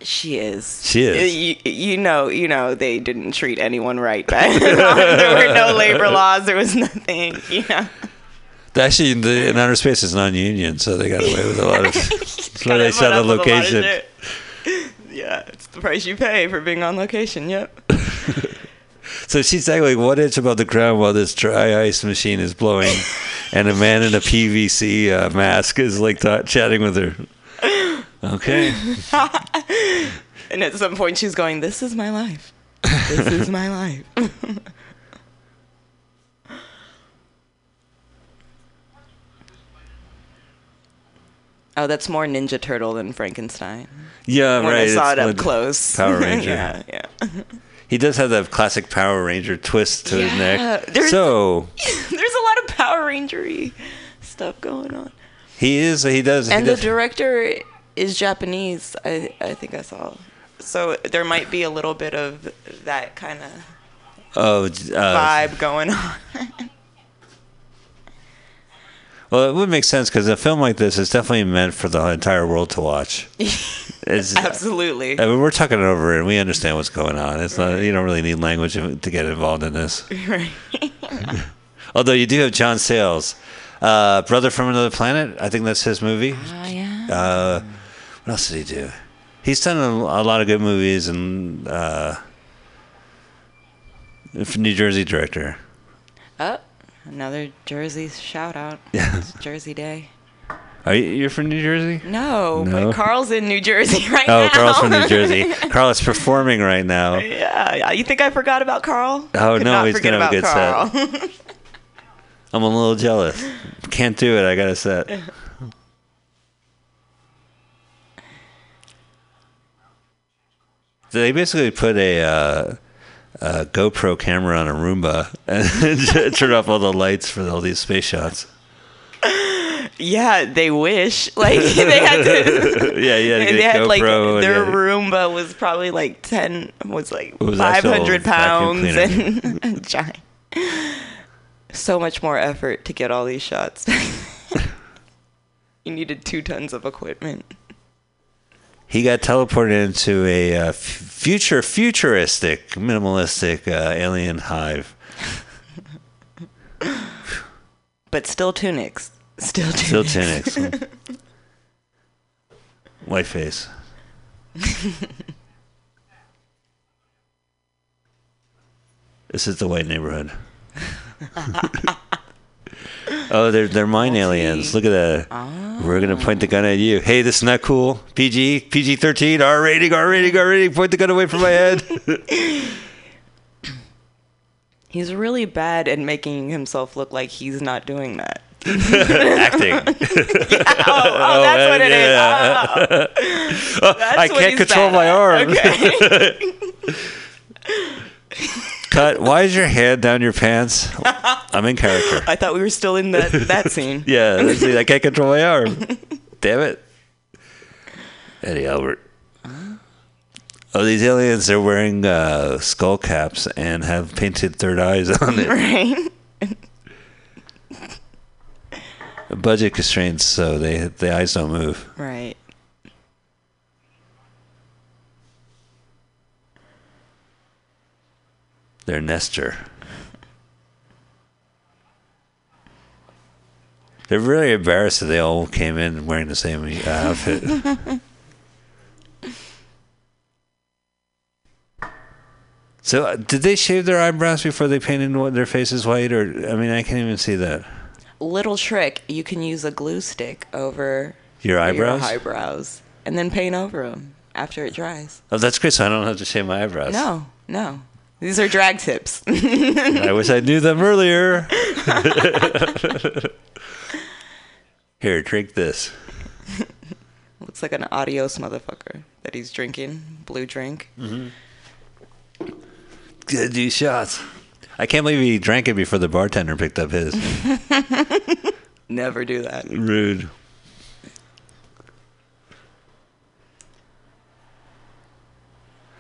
she is. She is. You, you know, you know, they didn't treat anyone right (laughs) back (laughs) there were no labor laws. There was nothing. You know. Actually, the in outer space is non-union, so they got away with a lot of. That's (laughs) why they shot on location. Yeah, it's the price you pay for being on location. Yep. So she's like one inch above the ground while this dry ice machine is blowing, and a man in a PVC uh, mask is like chatting with her. Okay. (laughs) And at some point, she's going, "This is my life. This is my life." (laughs) oh, that's more Ninja Turtle than Frankenstein. Yeah, when right. I saw it's it up close. Power (laughs) Ranger. yeah, yeah. He does have that classic Power Ranger twist to his neck. there's- So There's a lot of Power Rangery stuff going on. he is. He does. And he the does, director is Japanese. I I think I saw. So there might be a little bit of that kind of oh, uh, vibe going on. (laughs) Well, it would make sense because a film like this is definitely meant for the entire world to watch. (laughs) It's, Absolutely. I mean, we're talking it over and we understand what's going on. It's not you don't really need language to get involved in this. (laughs) Right. Although you do have John Sayles, uh, Brother from Another Planet. I think that's his movie. Oh yeah. Uh, what else did he do? He's done a, a lot of good movies and uh, New Jersey director. Oh, another Jersey shout out. (laughs) Yeah. It's Jersey Day. Are you you're from New Jersey? No, No? but Carl's in New Jersey (laughs) right Oh, now. Oh, Carl's from New Jersey. (laughs) Carl is performing right now. yeah, you think I forgot about Carl? Oh, no, he's gonna have a good Carl. I'm a little jealous. Can't do it. I got a set. They basically put a, uh, a GoPro camera on a Roomba (laughs) and (laughs) turn off all the lights for all these space shots. yeah, they wish (laughs) like they had to. yeah, yeah. They had like their Roomba was probably like ten was like five hundred pounds and giant. So much more effort to get all these shots. you needed two tons of equipment. He got teleported into a uh, future, futuristic, minimalistic uh, alien hive. (laughs) But still tunics. Still tunics. Still tunics. (laughs) White face. (laughs) this is the white neighborhood. Oh, they're they're mine aliens. Look at that. Ah. We're gonna point the gun at you. Hey, this is not cool. PG, PG thirteen, R rating, R rating, R rating. Point the gun away from my head. (laughs) He's really bad at making himself look like he's not doing that. (laughs) Acting. (laughs) Oh, oh, oh, that's what it is. yeah. Oh. oh, that's I can't control my arm. Okay. Cut. Why is your hand down your pants? (laughs) I'm in character. I thought we were still in that that (laughs) scene. Yeah. I can't control my arm. (laughs) Damn it. Eddie Albert. Oh, these aliens are wearing uh, skull caps and have painted third eyes on it. Right? Budget constraints, so they the eyes don't move. Right. They're Nestor. They're really embarrassed that they all came in wearing the same uh, outfit. (laughs) so, uh, did they shave their eyebrows before they painted their faces white? Or I mean, I can't even see that. Little trick: you can use a glue stick over Your eyebrows? your eyebrows, and then paint over them after it dries. Oh, that's great. So I don't have to shave my eyebrows. No, no, these are drag tips. (laughs) I wish I knew them earlier. (laughs) Here, drink this. Looks like an adios motherfucker that he's drinking blue drink. Mm-hmm. Good do shots. I can't believe he drank it before the bartender picked up his. (laughs) Never do that. Rude.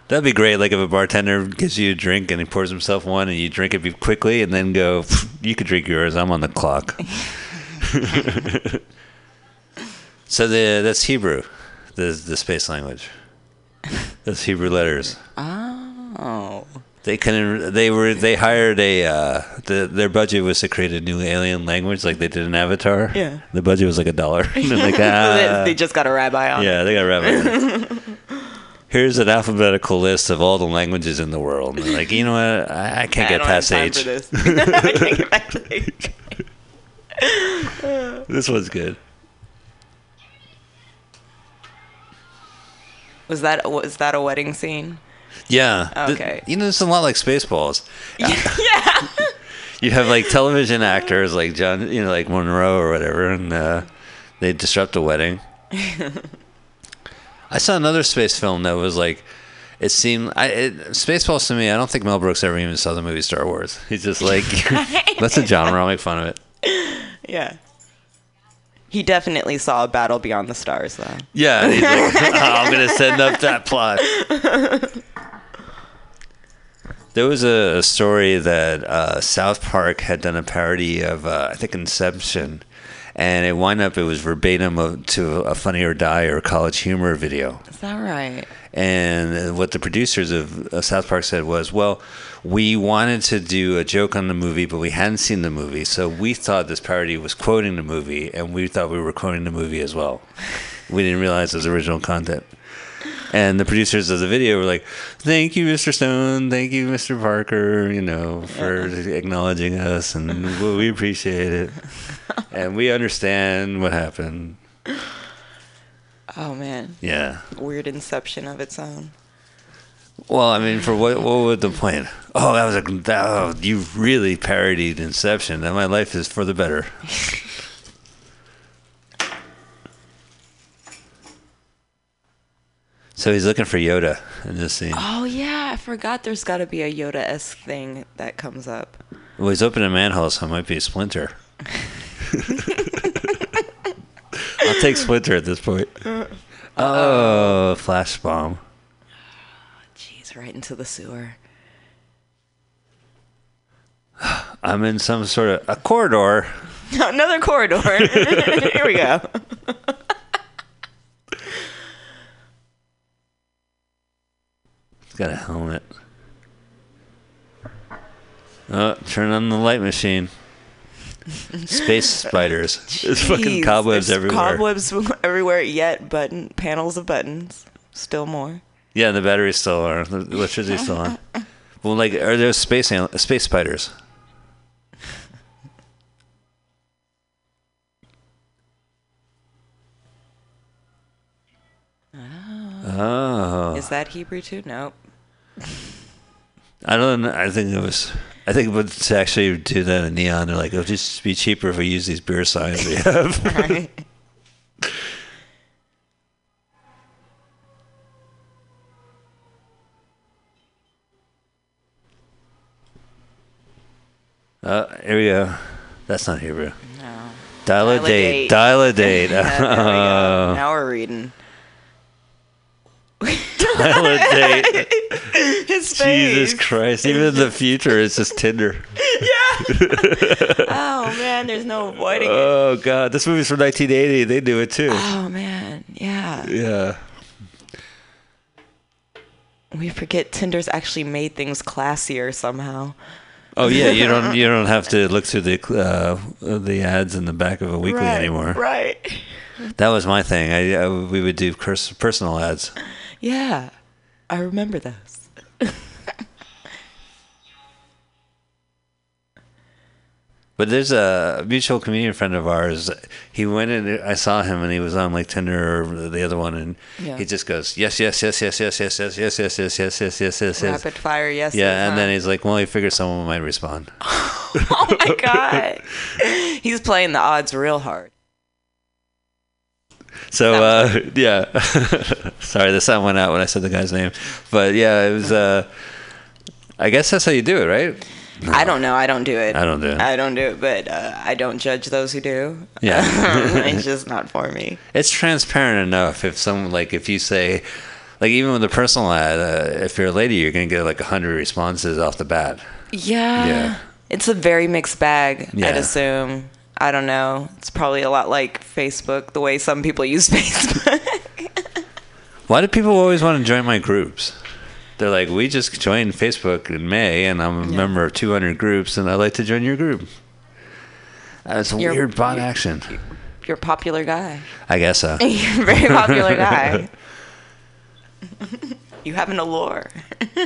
That'd be great. Like if a bartender gives you a drink and he pours himself one, and you drink it quickly, and then go, "You could drink yours. I'm on the clock." (laughs) so the that's Hebrew, the the space language. That's Hebrew letters. Oh. They couldn't. They were. They hired a. Uh, the, their budget was to create a new alien language, like they did in Avatar. Yeah. The budget was like a dollar. (laughs) Like, (laughs) they, ah. they just got a rabbi on. Yeah, they got rabbit. Here's an alphabetical list of all the languages in the world. And like, you know what? I, I can't I get past time H. this. (laughs) (laughs) I can't get back to H. (laughs) This one's good. Was that was that a wedding scene? Yeah. Th- Okay. you know, it's a lot like Spaceballs. yeah. You have like television actors like John, you know, like Monroe or whatever, and uh, they disrupt a wedding. I saw another space film that was like, it seemed I it, Spaceballs to me. I don't think Mel Brooks ever even saw the movie Star Wars. He's just like, (laughs) (laughs) that's a genre. I'll make fun of it. Yeah. He definitely saw a battle beyond the stars, though. Yeah, he's like, (laughs) I'm gonna send up that plot. There was a, a story that uh, South Park had done a parody of, uh, I think, Inception, and it wound up it was verbatim to a Funny or Die or College Humor video. Is that right? And what the producers of uh, South Park said was, well, we wanted to do a joke on the movie, but we hadn't seen the movie, so we thought this parody was quoting the movie, and we thought we were quoting the movie as well. We didn't realize it was original content. And the producers of the video were like, "Thank you, Mr. Stone. Thank you, Mr. Parker. You know, for uh-uh. acknowledging us, and we we appreciate it, (laughs) and we understand what happened." Oh man, Yeah. weird inception of its own. Well, I mean, for what? What would the plan? Oh, that was a. That, oh, you really parodied Inception. That my life is for the better. (laughs) so he's looking for Yoda in this scene. Oh yeah, I forgot. There's got to be a Yoda esque thing that comes up. Well, he's opening a manhole, so it might be a Splinter. (laughs) I'll take Splinter at this point. Oh, flash bomb. Jeez, right into the sewer. (sighs) I'm in some sort of a corridor. (laughs) Another corridor. (laughs) Here we go. Got a helmet. Oh, turn on the light machine. Space (laughs) spiders. There's fucking cobwebs there's everywhere. Cobwebs (laughs) everywhere. Yet button panels of buttons. Still more. Yeah, the battery's still on. The electricity's (laughs) still on. Well, like, are there space al- space spiders? Oh. oh. Is that Hebrew too? Nope. I don't know. I think it was. I think but to actually do that in neon, they're like, it'll just be cheaper if we use these beer signs we have. (laughs) Right. uh, here we go. That's not Hebrew. No. Dial a date. Dial a date. (laughs) Yeah, there we go. (laughs) Now we're reading. Dial a date. (laughs) His Jesus. Christ. Even in the future, it's just Tinder. (laughs) Yeah. oh man, there's no avoiding it. Oh, God. This movie's from 1980. They do it too. Oh man, yeah. Yeah. We forget Tinder's actually made things classier somehow. Oh yeah, you don't you don't have to (laughs) look through the uh, the ads in the back of a weekly right, anymore. Right. That was my thing. I, I we would do pers- personal ads. Yeah, I remember those. But there's a mutual comedian friend of ours. He went in. I saw him, and he was on like Tinder or the other one, and Yeah. he just goes yes, yes, yes, yes, yes, yes, yes, yes, yes, yes, yes, yes, yes, yes, yes. Rapid fire, yes. Yeah, and then he's like, well, he figured someone might respond. oh my god, he's playing the odds real hard. So uh, (laughs) yeah, (laughs) sorry, the sound went out when I said the guy's name, but yeah, it was. Uh, I guess that's how you do it, right? I don't know. I don't do it. I don't do it. I don't do it, but uh, I don't judge those who do. Yeah. (laughs) it's just not for me. It's transparent enough. If someone like if you say, like even with a personal ad, uh, if you're a lady, you're gonna get like hundred responses off the bat. Yeah. Yeah. It's a very mixed bag, Yeah. I'd assume. I don't know. It's probably a lot like Facebook, the way some people use (laughs) Facebook. Why do people always want to join my groups? They're like, we just joined Facebook in May, and I'm a member of 200 groups, and I'd like to join your group. That's a You're- weird bot action. You're a popular guy. I guess so. (laughs) You're a very popular guy. (laughs) you have an allure. (laughs)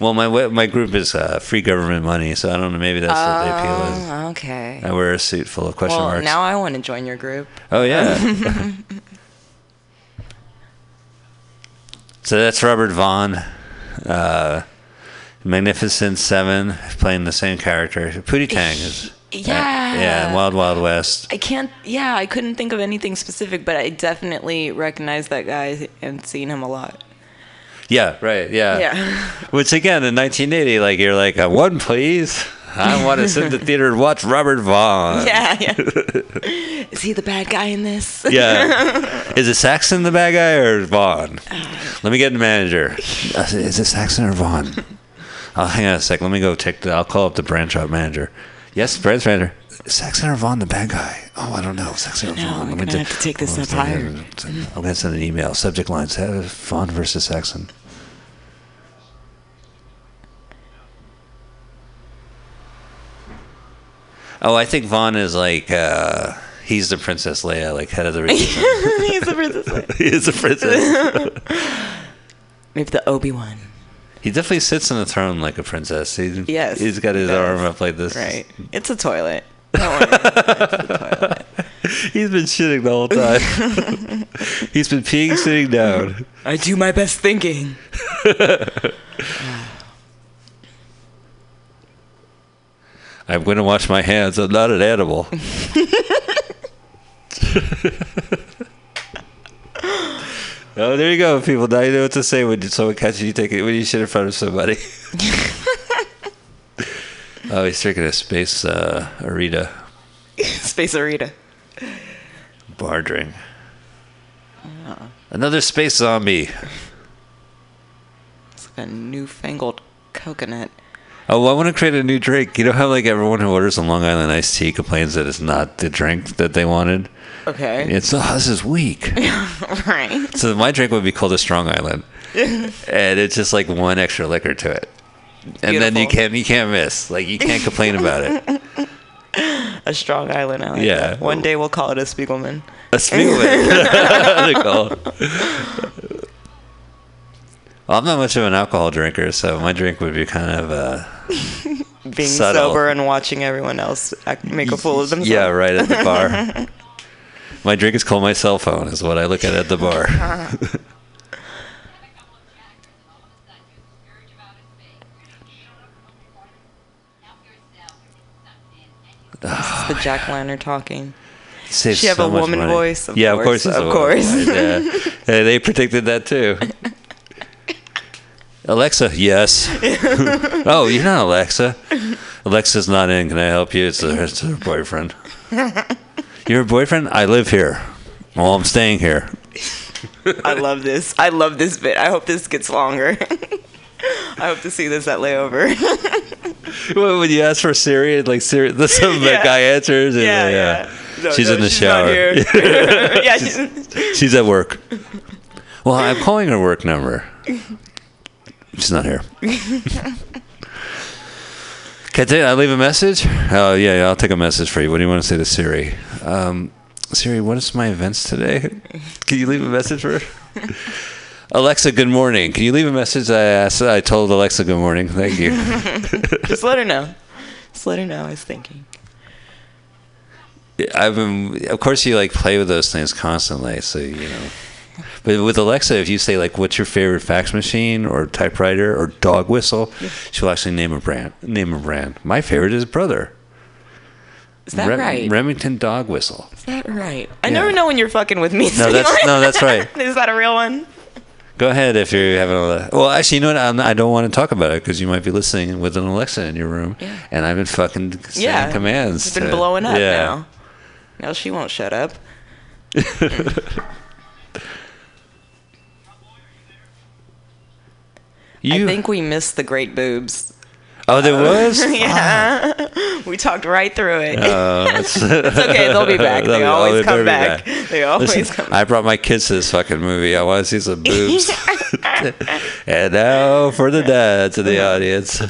Well, my my group is uh, free government money, so I don't know. Maybe that's what the appeal is. Oh, okay. I wear a suit full of question Well, marks. now I want to join your group. oh yeah. (laughs) so that's Robert Vaughn, uh, Magnificent Seven, playing the same character. Pootie Tang is. Yeah. yeah, Wild Wild West. I can't. Yeah, I couldn't think of anything specific, but I definitely recognize that guy and seen him a lot. Yeah, right. Yeah. Yeah. (laughs) Which again, in 1980, like you're like, uh, one please. I want to sit in the theater and watch Robert Vaughn. Yeah, yeah. (laughs) Is he the bad guy in this? Yeah. (laughs) Is it Saxon the bad guy or Vaughn? Let me get the manager. Is it Saxon or Vaughn? Oh, hang on a sec. Let me go take the. I'll call up the branch out manager. Yes, branch manager. Saxon or Vaughn the bad guy? Oh, I don't know. Saxon or Vaughn. Let me gonna have to take this up higher. I'm going to send an email. Subject line Vaughn versus Saxon. Oh, I think Vaughn is like uh, he's the Princess Leia, like head of the (laughs) resistance. He's the princess. (laughs) he is a princess. (laughs) Maybe the Obi Wan. he definitely sits on the throne like a princess. He, Yes, he's got his arm up like this. Right. It's a toilet. Don't worry. It's a toilet. He's been shitting the whole time. he's been peeing sitting down. I do my best thinking. I'm going to wash my hands. I'm not an animal. (laughs) (laughs) oh, there you go, people. Now you know what to say when someone catches you taking when you shit in front of somebody. (laughs) oh, he's drinking a space uh, Arita Space Arita. bar drink. Another space zombie. It's like a newfangled coconut. Oh, well, I want to create a new drink. You know how like everyone who orders a Long Island iced tea complains that it's not the drink that they wanted. Okay. It's oh, this is weak. (laughs) right. so my drink would be called a Strong Island, (laughs) and it's just like one extra liquor to it, and then you can't you can't miss. Like you can't complain about it. (laughs) A strong island. I like Yeah. that. One day we'll call it a Spiegelman. A Spiegelman. Call. Well, I'm not much of an alcohol drinker, so my drink would be kind of uh, (laughs) Being Subtle. sober and watching everyone else act, make a fool of themselves. yeah, right at the bar. (laughs) my drink is called my cell phone, is what I look at at the bar. (laughs) It's the Jack Lantern talking. Saves She have so a woman money. voice, of yeah, course, of course, of course. Yeah. Hey, they predicted that too. Alexa, yes. (laughs) oh, you're not Alexa. Alexa's not in. Can I help you? It's her, it's her boyfriend. (laughs) You're boyfriend? I live here. Well, I'm staying here. I love this. I love this bit. I hope this gets longer. (laughs) I hope to see this at layover. When when you ask for Siri, like Siri, the some Yeah. guy answers, and, yeah, uh, yeah. No, she's no, in the she's shower. yeah, she's, She's at work. Well, I'm calling her work number. She's not here. (laughs) Can I, I leave a message? Oh, yeah, yeah, I'll take a message for you. What do you want to say to Siri? Um, Siri, what is my events today? (laughs) Can you leave a message for her? (laughs) Alexa, good morning. Can you leave a message? I asked. I told Alexa, good morning. Thank you. just let her know. Just let her know I was thinking. I've been, of course, you like play with those things constantly, so you know. (laughs) But with Alexa, if you say like, "What's your favorite fax machine or typewriter or dog whistle," she'll actually name a brand. Name a brand. My favorite is Brother. Is that Rem- right? Remington dog whistle. Is that right? I Yeah. never know when you're fucking with me. No, (laughs) that's no, that's right. (laughs) Is that a real one? Go ahead if you're having a. Well, actually, you know what? I'm not, I don't want to talk about it because you might be listening with an Alexa in your room, Yeah. and I've been fucking saying Yeah, commands. It's been to- blowing up yeah. now. Now she won't shut up. You, I think we missed the great boobs. oh, there uh, was. (laughs) yeah, ah. we talked right through it. Oh, (laughs) it's, it's okay. They'll be back. (laughs) They'll be- oh, always come be back. They always Listen, come. I brought my kids to this fucking movie. I want to see some boobs. and now for the dads in the audience.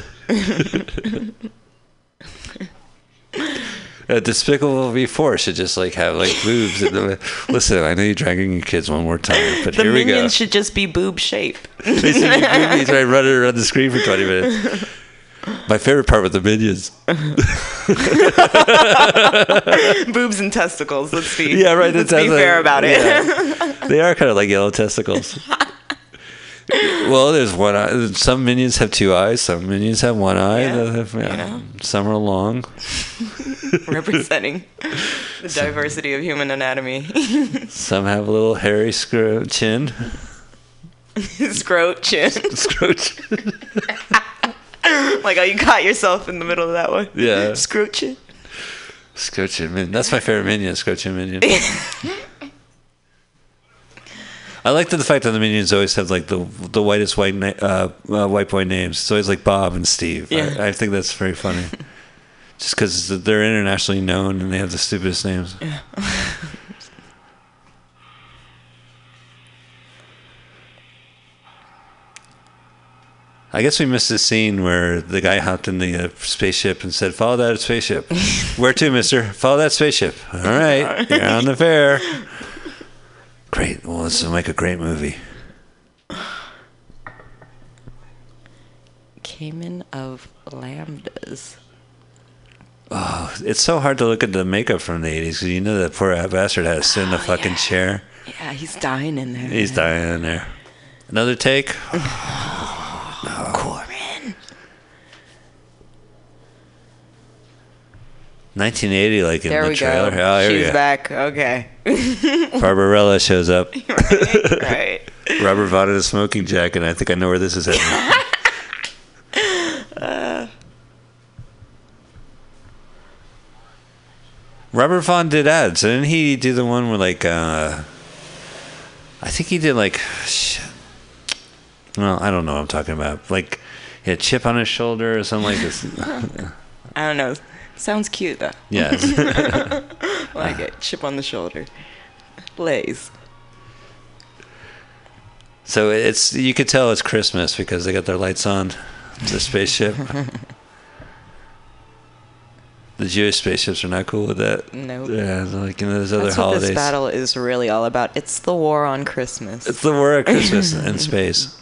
Uh, Despicable Me Four should just like have like boobs. In the, listen, I know you're dragging your kids one more time, but The here we go. minions should just be boob shape. (laughs) They see the boobies right running around the screen for 20 minutes. My favorite part with the minions. (laughs) Boobs and testicles. Let's be. Yeah, right. Let's be fair like- about it. yeah. (laughs) they are kind of like yellow testicles. Well, there's one eye. Some minions have two eyes. Some minions have one eye. Yeah, have- yeah. know. Some are long. (laughs) Representing the diversity of human anatomy. (laughs) Some have a little hairy scro- chin. (laughs) Scrote chin. Scroach. like how you caught yourself in the middle of that one. Yeah. Scrote chin. Scroachin minion. That's my favorite minion. Scroachin minion. I like the, the fact that the minions always have like the the whitest white na- uh, uh, white boy names. It's always like Bob and Steve. Yeah. I, I think that's very funny. (laughs) Just because they're internationally known and they have the stupidest names. Yeah. (laughs) I guess we missed the scene where the guy hopped in the uh, spaceship and said, "Follow that spaceship." (laughs) Where to, Mister? Follow that spaceship. All right, you're on the fair. Great. Well, this will make a great movie. Cayman of Lambdas. Oh, it's so hard to look at the makeup from the '80s because you know that poor bastard had to sit in the oh, fucking chair. Yeah, he's dying in there. He's dying in there. Another take. (sighs) (sighs) (sighs) 1980, like in There the trailer. go. Oh, here She's back. Okay. (laughs) Barbarella shows up. (laughs) right. (laughs) Robert Vaughn in a smoking jacket. I think I know where this is heading. Robert Vaughn did ads. Didn't he do the one where like uh I think he did like shit. Well, I don't know what I'm talking about. Like he had a chip on his shoulder or something like this. I don't know. Sounds cute though. Yes. (laughs) Like it. (laughs) Chip on the shoulder. Lays. So it's you could tell it's Christmas because they got their lights on the spaceship. (laughs) the Jewish spaceships are not cool with that. Nope. Yeah, like you know, there's other That's what holidays. this battle is really all about. It's the war on Christmas. It's the war of Christmas in space.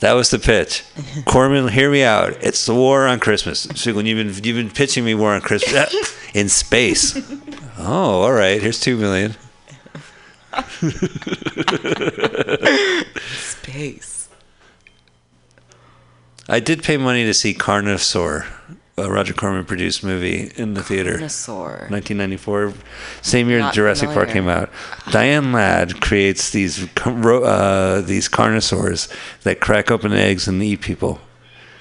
That was the pitch. (laughs) Corman, hear me out. It's the war on Christmas. When you've been you've been pitching me war on Christmas (laughs) in space. Oh, all right. Here's two million. (laughs) Space. I did pay money to see Carnosaur, a Roger Corman produced movie in the theater. Dinosaur. 1994, same year Not Jurassic Park came out. Diane Ladd creates these uh, these carnosaurs that crack open eggs and eat people.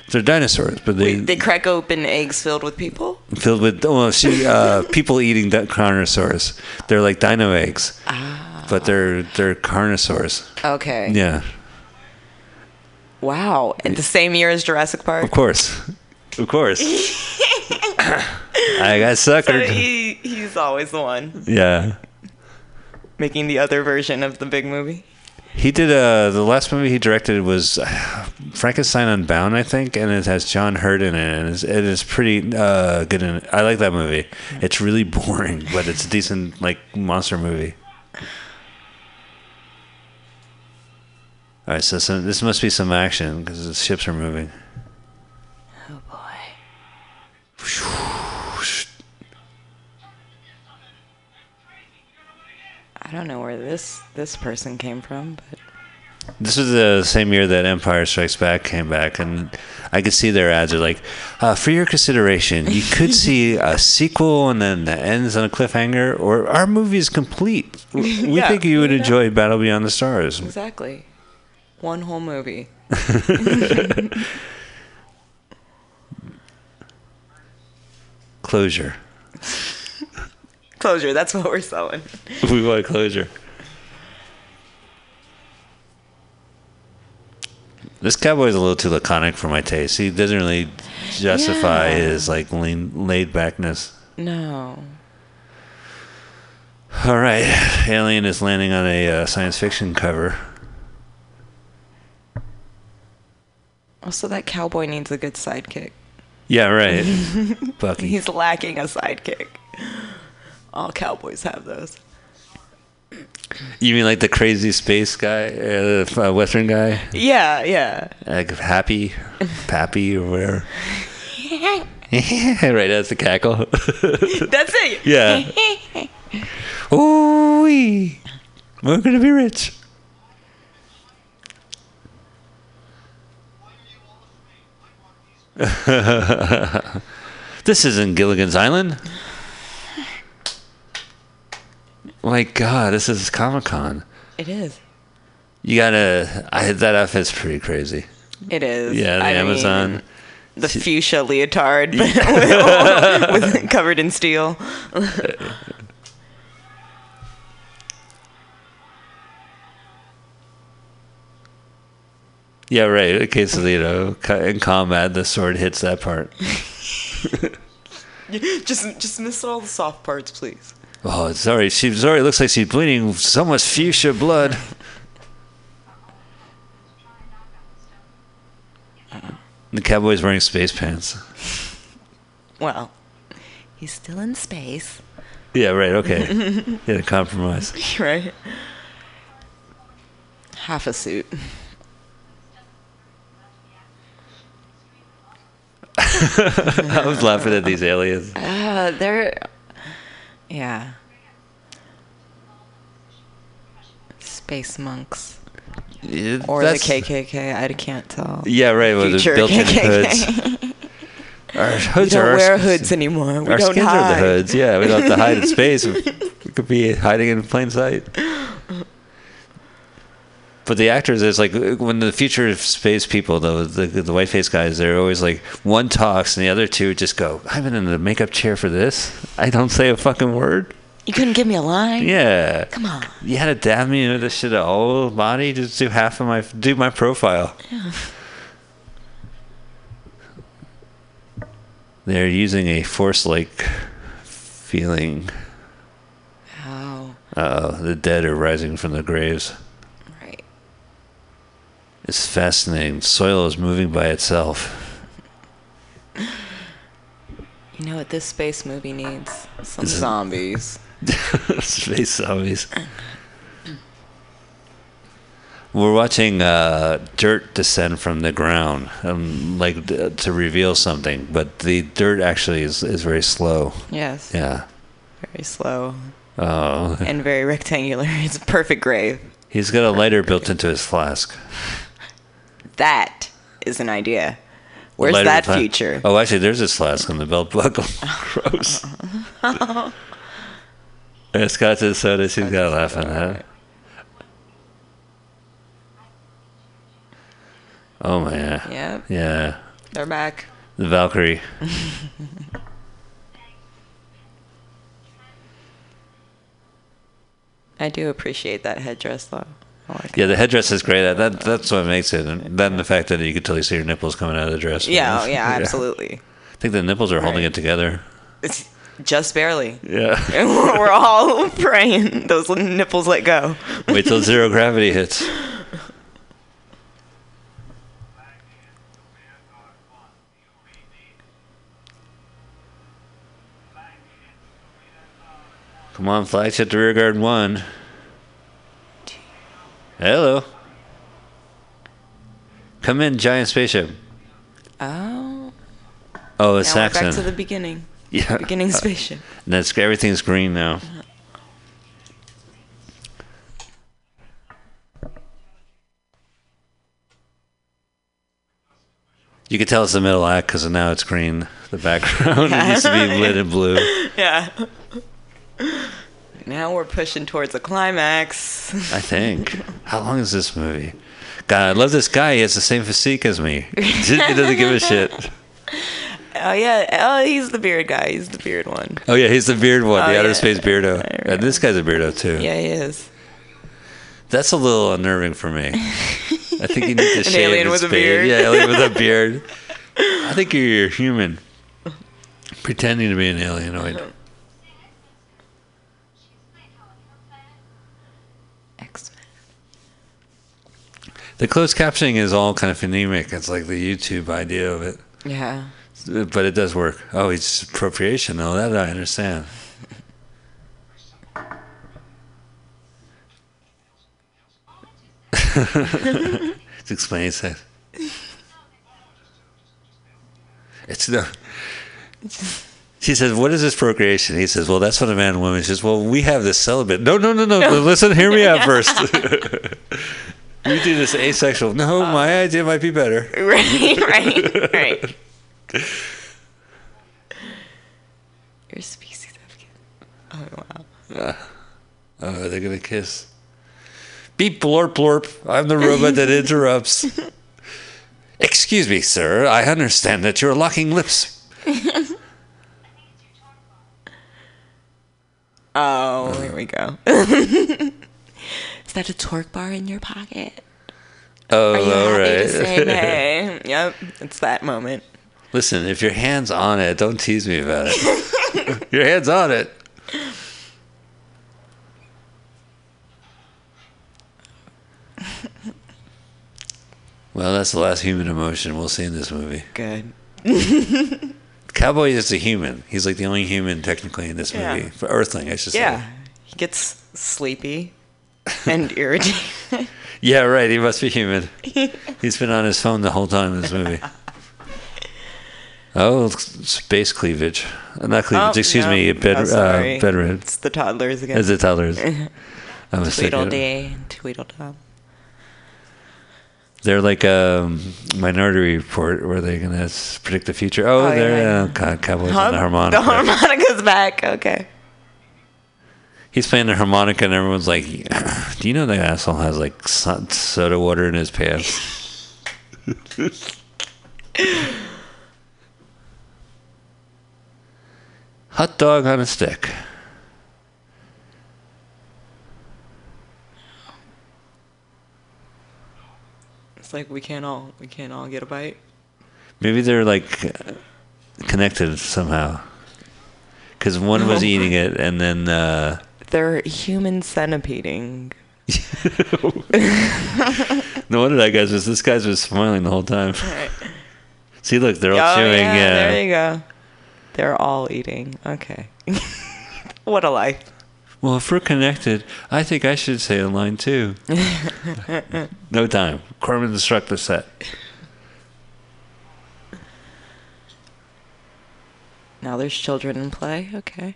They're dinosaurs, but they, Wait, they crack open eggs filled with people? filled with well, she uh, people eating carnosaurs. They're like dino eggs, Ah. but they're they're carnosaurs. Okay. Yeah, Wow. And the same year as Jurassic Park? of course, of course. (laughs) I got So he, he's always the one Yeah. making the other version of the big movie. He did uh the last movie he directed was uh, Frankenstein Unbound, I think, and it has John Hurt in it, and it's, it is pretty uh, good. In it. I like that movie. It's really (laughs) boring, but it's a decent like monster movie. All right, so some, this must be some action because the ships are moving. I don't know where this this person came from, but This was the same year that Empire Strikes Back came back, and I could see their ads are like, uh, for your consideration, you could (laughs) see a sequel and then that ends on a cliffhanger, or our movie is complete. (laughs) We Yeah, think you would yeah. enjoy Battle Beyond the Stars. Exactly. One whole movie. (laughs) Closure. Closure. That's what we're selling. (laughs) we want closure. This cowboy's a little too laconic for my taste. He doesn't really justify Yeah. his like lean, laid backness. No. All right, Alien is landing on a uh, science fiction cover. Also, that cowboy needs a good sidekick. Yeah, right. (laughs) Bucky. He's lacking a sidekick. All cowboys have those. You mean like the crazy space guy, uh, f- uh, Western guy, Yeah, yeah. like Happy, Pappy, or whatever. (laughs) right, that's the cackle. (laughs) That's it. yeah. Ooh, we're gonna be rich. (laughs) this isn't Gilligan's Island. My God, this is Comic Con. It is. You gotta. I that outfit's pretty crazy. It is. Yeah, the I mean, Amazon. the fuchsia leotard, but (laughs) (laughs) with, with, covered in steel. Yeah, right. In case of you know, in combat, the sword hits that part. (laughs) just, just miss all the soft parts, please. Oh, sorry. She sorry. Looks like she's bleeding so much fuchsia blood. The cowboy's wearing space pants. Well, he's still in space, Yeah, right. Okay. (laughs) yeah, compromise. right? Half a suit. (laughs) I was laughing at these aliens. Uh, they're, yeah. Space monks Yeah, or the KKK. I can't tell. Yeah, right. The Future built-in hoods. (laughs) Our hoods are don't our wear hoods anymore. We our don't skins hide. are the hoods. Yeah, we don't have to hide in (laughs) space. We could be hiding in plain sight. But the actors, it's like when the future space people, the the, the white face guys, they're always like one talks and the other two just go. I've been in the makeup chair for this. I don't say a fucking word. You couldn't give me a line. Yeah. Come on. You had to dab me into this shit whole body. Just do half of my do my profile. yeah. They're using a force-like feeling. Oh, Uh, the dead are rising from the graves. It's fascinating. Soil is moving by itself. You know what this space movie needs? Some zombies. (laughs) Space zombies. We're watching uh, dirt descend from the ground, um, like d- to reveal something, but the dirt actually is, is very slow. Yes. Yeah. Very slow Oh, and very rectangular. (laughs) It's a perfect grave. he's got a lighter built into his flask. That is an idea. Where's Lighter that feature? Oh, actually, there's a flask on the belt buckle. (laughs) Gross. yeah, Scott says soda. She's got to laugh at that. Oh man. Yep. Yeah. They're back. The Valkyrie. (laughs) I do appreciate that headdress though. Oh, I like Yeah, the headdress is great. That, that that's what makes it, and then the fact that you can totally see your nipples coming out of the dress. Yeah, oh, (laughs) yeah, absolutely. I think the nipples are holding Right. it together. It's just barely. Yeah. And (laughs) we're we're all (laughs) praying those nipples let go. Wait till zero gravity hits. Come on, flagship to rearguard one. Hello. Come in, giant spaceship. Oh. Oh, it's now Saxon. Back to the beginning. (laughs) Yeah. Beginning uh, spaceship. That's everything's green now. You can tell it's the middle act because now it's green. The background yeah. (laughs) it used to be (laughs) lit in blue. Yeah. Now we're pushing towards a climax. I think. How long is this movie? God, I love this guy. He has the same physique as me. he doesn't give a shit. (laughs) Oh yeah. Oh, he's the beard guy. He's the beard one. Oh yeah, he's the beard one, Oh, the outer space beardo. And this guy's a beardo too. Yeah, he is. That's a little unnerving for me. I think you need to (laughs) An shave alien his with a beard. beard. Yeah, alien with a (laughs) beard. I think you're, you're human, pretending to be an alienoid. X The closed captioning is all kind of phonemic. It's like the YouTube idea of it, Yeah. but it does work. Oh, it's appropriation. Oh, that I understand. (laughs) it explains that. It's no. She says, "What is this procreation?" He says, "Well, that's what a man and woman." She says, "Well, we have this celibate." No, no, no, no. Listen, hear me out (laughs) first. (laughs) we do this asexual. No, uh, my idea might be better. (laughs) Right. Right. Right. (laughs) You're a species advocate. Oh wow. Ah. Oh, they're gonna kiss. Beep blorp blorp. I'm the robot that (laughs) interrupts. Excuse me, sir. I understand that you're locking lips. Oh, here we go. Is that a torque bar in your pocket? Oh, Are you all happy to right. say (laughs) hey? Yep, it's that moment. Listen, if your hand's on it, don't tease me about it. (laughs) your hand's on it. Well, that's the last human emotion we'll see in this movie. Good. (laughs) Cowboy is a human. He's like the only human technically in this Yeah. movie. For Earthling, I should Yeah, say. he gets sleepy (laughs) and irritated. Yeah, right. He must be human. (laughs) He's been on his phone the whole time in this movie. Oh, space cleavage. Uh, Not cleavage, Oh, excuse no. me. Bed, Oh, uh, sorry. bed red. it's the toddlers again. As the toddlers. I was thinking. Tweedledee, Tweedledum. They're like a minority report where they're going to predict the future. Oh, Oh, yeah, they're yeah. uh, God, Cowboys on the harmonica. The harmonica's back. Okay. He's playing the harmonica, and everyone's like, (sighs) "Do you know that asshole has like soda water in his pants?" (laughs) Hot dog on a stick. It's like we can't all we can't all get a bite. Maybe they're like connected somehow. Because one was (laughs) eating it, and then uh, They're human centipeding. (laughs) no wonder that guy's was this guy's was smiling the whole time. Right. See, look, they're all oh chewing. yeah, Yeah, there you go. They're all eating. Okay. (laughs) what a life. Well, if we're connected, I think I should say a line too. (laughs) no time. Corman instruct the set. Now there's children in play. Okay.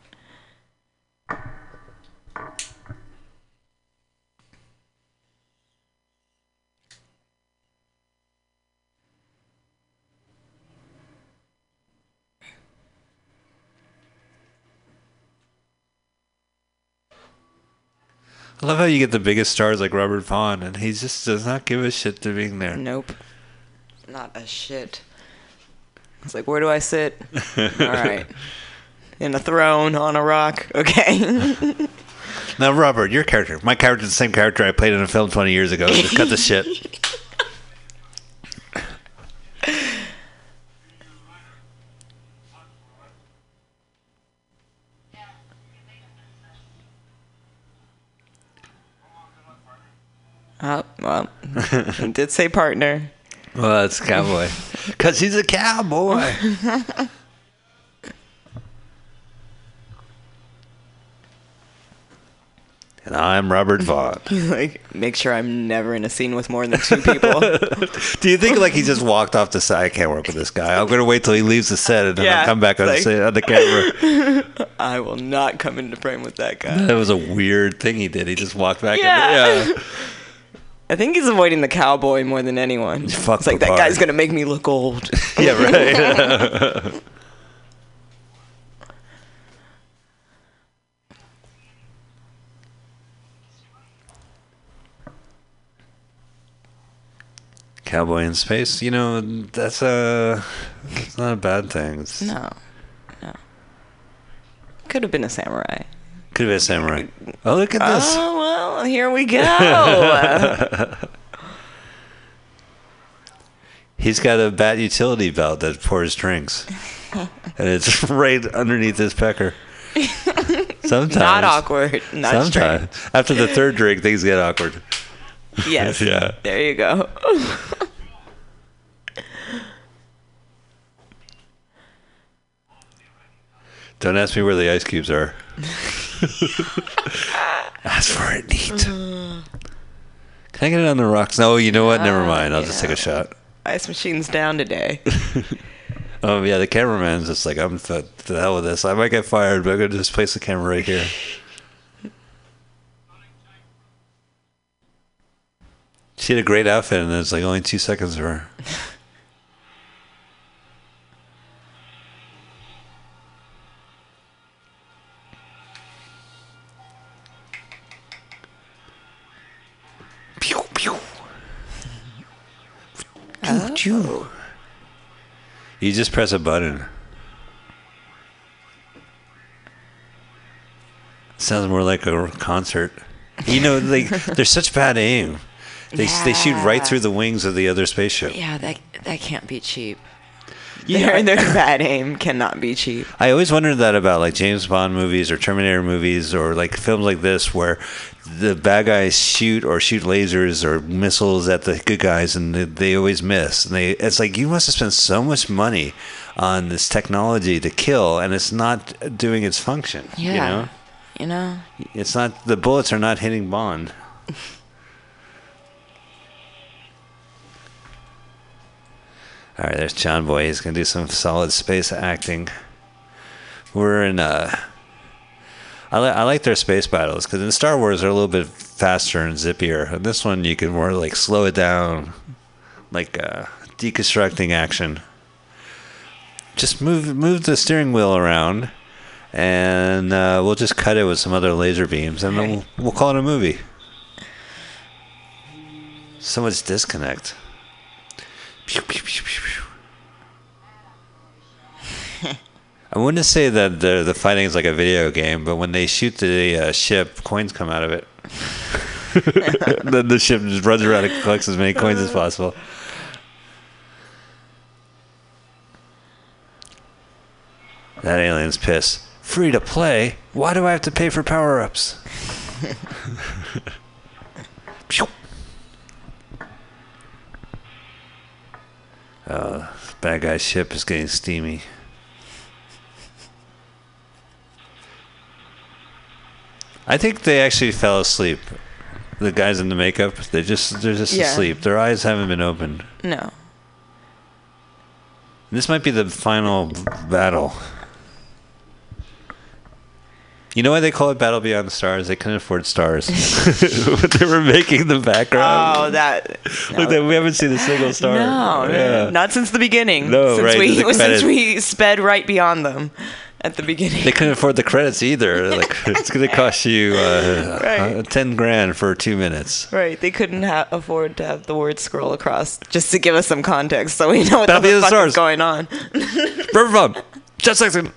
I love how you get the biggest stars like Robert Vaughn, and he just does not give a shit to being there. Nope. Not a shit. It's like, where do I sit? (laughs) All right. In a throne on a rock. Okay. (laughs) Now, Robert, your character, my character, the same character I played in a film 20 years ago. Just cut the shit. (laughs) oh, well, he did say partner. Well, that's cowboy. (laughs) Because he's a cowboy. (laughs) and I'm Robert Vaughn. He's (laughs) like, make sure I'm never in a scene with more than two people. Do you think like he just walked off the side? I can't work with this guy. I'm gonna wait till he leaves the set and then Yeah, I'll come back on, like- the, on the camera. I will not come into frame with that guy. That was a weird thing he did. He just walked back. Yeah. In, yeah. I think he's avoiding the cowboy more than anyone. Fuck it's like the that guy's gonna make me look old. (laughs) yeah, right. Cowboy in space, you know, that's a it's not a bad thing. It's, no, no. Could have been a samurai. Could have been a samurai. Oh, look at this. Oh well, here we go. (laughs) He's got a bat utility belt that pours drinks, (laughs) and it's (laughs) right underneath his pecker. Sometimes Not awkward. Not Sometimes after the third drink, things get awkward. Yes. Yeah. There you go. Don't ask me where the ice cubes are. (laughs) Ask for it neat. Mm. Can I get it on the rocks? No, you know what? Never mind. I'll just take a shot. Ice machine's down today. (laughs) Oh yeah, the cameraman's just like, I'm to the hell with this. I might get fired, but I'm gonna just place the camera right here. She had a great outfit, and there's like only two seconds of her. (laughs) You just press a button. Sounds more like a concert. You know, like (laughs) they're such bad aim. They they shoot right through the wings of the other spaceship. yeah, that that can't be cheap. Yeah, Their, their (laughs) bad aim cannot be cheap. I always wondered that about like James Bond movies or Terminator movies or like films like this where the bad guys shoot or shoot lasers or missiles at the good guys and they, they always miss. And they it's like you must have spent so much money on this technology to kill and it's not doing its function. Yeah. You know? You know? It's not the bullets are not hitting Bond. (laughs) All right, there's John Boy. He's gonna do some solid space acting. We're in uh I, li- I like their space battles because in Star Wars they're a little bit faster and zippier. And this one you can more like slow it down, like uh, deconstructing action. Just move move the steering wheel around, and uh, we'll just cut it with some other laser beams, and then we'll, we'll call it a movie. So much disconnect. Pew, pew, pew, pew, pew. (laughs) I wouldn't say that the the fighting is like a video game, but when they shoot the uh, ship, coins come out of it. (laughs) then the ship just runs around and collects as many coins as possible. That alien's piss. Free to play? Why do I have to pay for power ups? (laughs) uh, bad guy's ship is getting steamy. I think they actually fell asleep. The guys in the makeup, they just they're just Yeah. asleep. Their eyes haven't been opened. No. This might be the final battle. You know why they call it Battle Beyond the Stars? They couldn't afford stars. (laughs) but they were making the background. Oh, that. Look, that we haven't seen a single star. No, Yeah. not since the beginning. No, since right, We, the (laughs) since we sped right beyond them at the beginning. They couldn't afford the credits either. Like (laughs) it's going to cost you uh, Right. uh, ten grand for two minutes. Right, they couldn't ha- afford to have the word scroll across just to give us some context so we know what That'll the the fuck stars. is going on. River Farm, just section.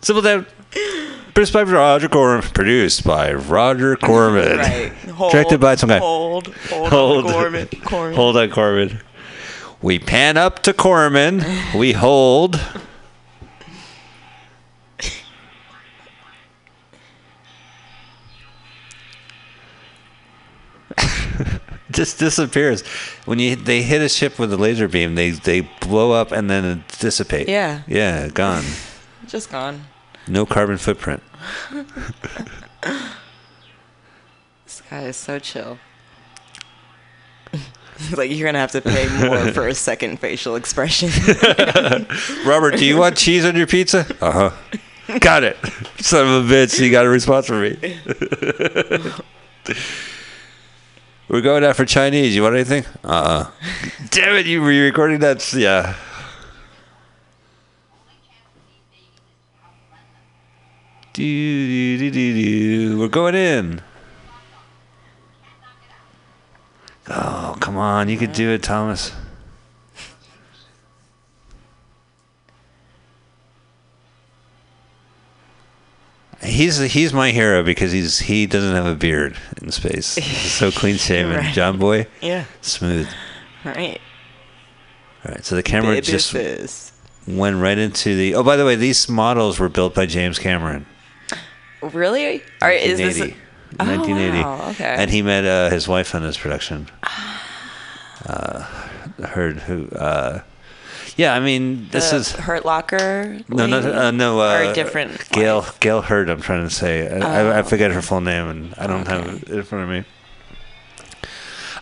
Simple down. Produced by Roger Corman. Produced by Roger Corman. Right. Hold, (laughs) Directed by some guy. Hold, hold, Hold. on, Gorman. (laughs) Corman. Hold on, Corbin. We pan up to Corman. We hold. (laughs) Just disappears when you they hit a ship with a laser beam. They they blow up and then dissipate. Yeah. yeah, gone. Just gone. No carbon footprint. (laughs) This guy is so chill. (laughs) like you're gonna have to pay more for a second facial expression. (laughs) Robert, do you want cheese on your pizza? Uh huh. Got it. Son of a bitch, you got a response from me. We're going out for Chinese. You want anything? Uh. uh Damn it! You were you recording that? Yeah. Do, do, do, do, do. We're going in. Oh, come on. You could do it, Thomas. He's he's my hero because he's he doesn't have a beard in space. He's so clean (laughs) shaven. Right. John Boy, Yeah. smooth. Right. All right, so the camera Baby just fizz. went right into the. Oh, by the way, these models were built by James Cameron. Really? Or is this? 1980. Oh, 1980. wow, okay. And he met uh, his wife on this production. Uh, heard who? Uh, yeah, I mean, this the is Hurt Locker. no, no, uh, no. Uh, or a different. Gail? Gale Hurd. I'm trying to say. I, I, I Oh. forget her full name, and I don't have it in front of me.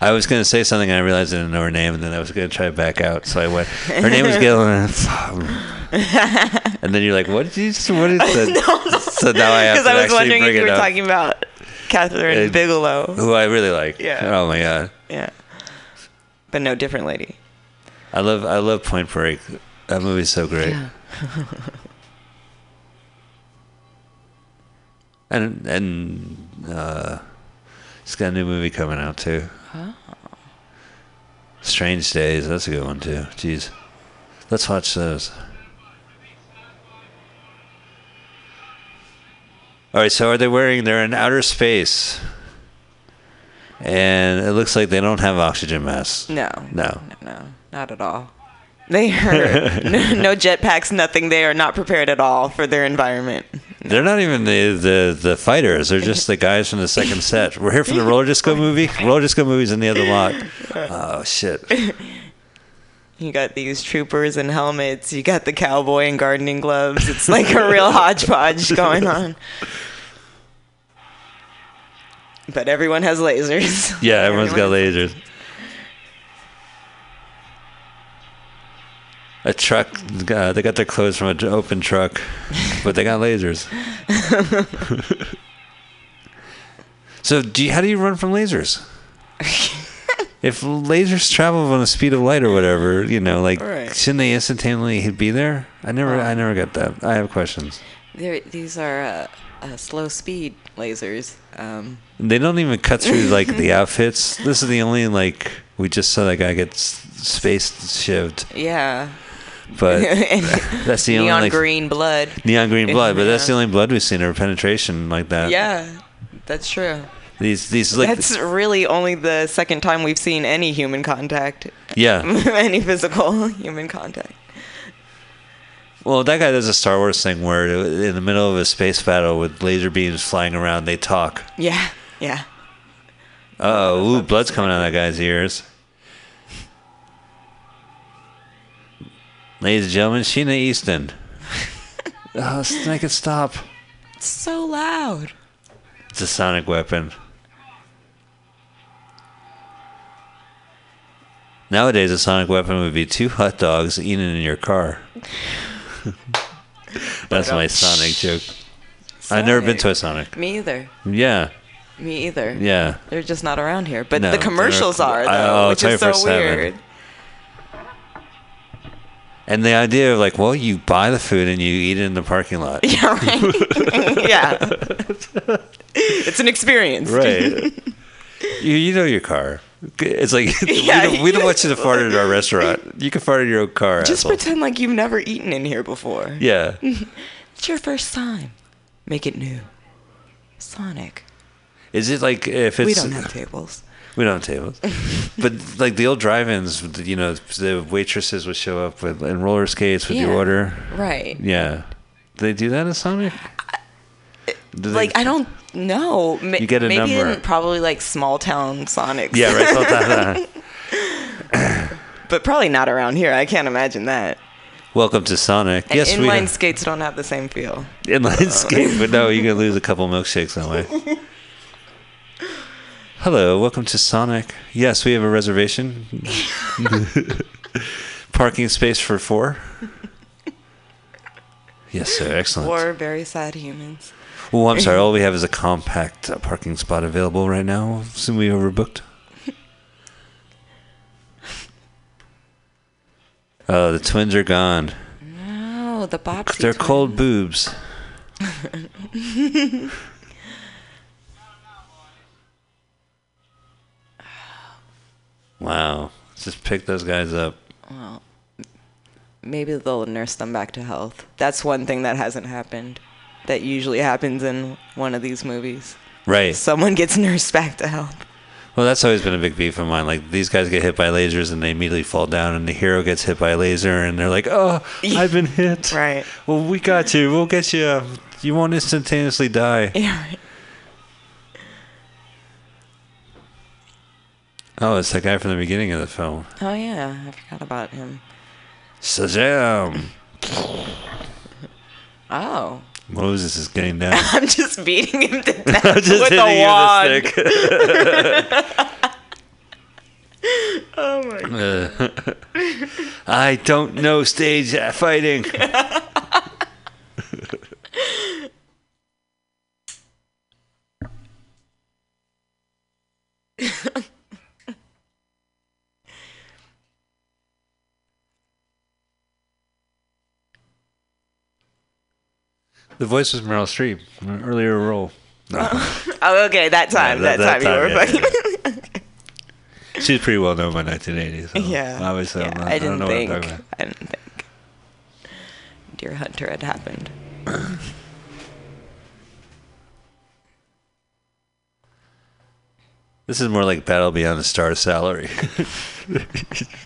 I was going to say something, and I realized I didn't know her name, and then I was going to try to back out. So I went. Her name was Gail, (laughs) (laughs) and, then you're like, "What did you? What is that?" So now I have (laughs) Because to I was wondering if you were up. talking about Kathryn Uh, Bigelow. who I really like. Yeah. Oh my god. Yeah. But no, different lady. I love I love Point Break. That movie's so great. Yeah. and and uh, it's got a new movie coming out too. Strange Days. That's a good one too. Jeez, let's watch those. All right. So are they wearing? They're in outer space, and it looks like they don't have oxygen masks. No. No. No, no, not at all. They (laughs) are no, no jetpacks, nothing. They are not prepared at all for their environment. They're not even the, the, the fighters. They're just the guys from the second set. We're here from the roller disco (laughs) movie. Roller disco movie's in the other lot. Oh shit! (laughs) You got these troopers in helmets. You got the cowboy in gardening gloves. It's like a real hodgepodge going on. But everyone has lasers. Yeah, everyone's got lasers. A truck. Uh, they got their clothes from an open truck, but they got lasers. (laughs) so, do you, how do you run from lasers? (laughs) if lasers travel on the speed of light or whatever, you know, like Right. shouldn't they instantaneously be there? I never, I never got that. I have questions. These are uh, uh, slow speed lasers. Um, They don't even cut through (laughs) like the outfits. This is the only like we just saw that guy get space shivved, yeah. But (laughs) (laughs) that's the only neon green blood. neon green blood. But that's the only blood we've seen or penetration like that. Yeah, that's true. These these like That's really only the second time we've seen any human contact, yeah. (laughs) any physical human contact. Well, that guy does a Star Wars thing where in the middle of a space battle with laser beams flying around, they talk. Yeah, yeah. Oh, blood's coming out of that guy's ears. Ladies and gentlemen, Sheena Easton. oh, (laughs) uh, s- make it stop. It's so loud. It's a sonic weapon. Nowadays, a sonic weapon would be two hot dogs eaten in your car. (laughs) That's my Sonic joke. I've never been to a Sonic. Me either. Yeah, Me either. yeah. They're just not around here. But No, the they're- commercials are though, I- oh, which is so 24/7. weird. And the idea of like, well, you buy the food and you eat it in the parking lot. (laughs) Yeah, right. (laughs) yeah. (laughs) it's an experience. Right. you, you know your car. It's like Yeah. we, don't, we don't want you to fart at our restaurant. You can fart in your own car. Just asshole. pretend like you've never eaten in here before. Yeah. It's your first time. Make it new. Sonic. Is it like if it's we don't have tables. We don't have tables, (laughs) but like the old drive-ins, you know, the waitresses would show up with and roller skates with your order. Right. Yeah. Do they do that at Sonic? Do they- Like I don't know. Ma- You get a maybe number. in probably like small town Sonic. Yeah, right. So that, uh, But probably not around here. I can't imagine that. welcome to Sonic. And yes, we inline skates don't have the same feel. inline skate, but no, you can lose a couple milkshakes that way. (laughs) Hello, welcome to Sonic. Yes, we have a reservation. (laughs) Parking space for four. Yes, sir. Excellent. We're very sad humans. Oh, I'm sorry. (laughs) All we have is a compact uh, parking spot available right now. Soon we overbooked. Oh, (laughs) the twins are gone. No, the box. They're twins. called boobs. Wow. Just pick those guys up. Well, maybe they'll nurse them back to health. That's one thing that hasn't happened. That usually happens in one of these movies. Right. Someone gets (laughs) nursed back to health. Well, that's always been a big beef of mine. Like these guys get hit by lasers and they immediately fall down, and the hero gets hit by a laser, and they're like, "Oh, (laughs) I've been hit." Right. Well, we got you. We'll get you. You won't instantaneously die. (laughs) Yeah. Right. Oh, it's the guy from the beginning of the film. Oh yeah, I forgot about him. Shazam! Oh. Moses is getting down. (laughs) I'm just beating him to (laughs) death Just with hitting a you wand. a stick. (laughs) Oh my. I don't know stage uh, fighting. The voice was Meryl Streep, an earlier role. (laughs) Oh, okay. That time. Yeah, that, that- time, that you were yeah, fucking. (laughs) She was pretty well known by 1980. So Yeah. obviously, yeah, I'm not, I I didn't don't know think. what I'm talking about. I didn't think. Deer Hunter had happened. (laughs) This is more like Battle Beyond the Stars salary.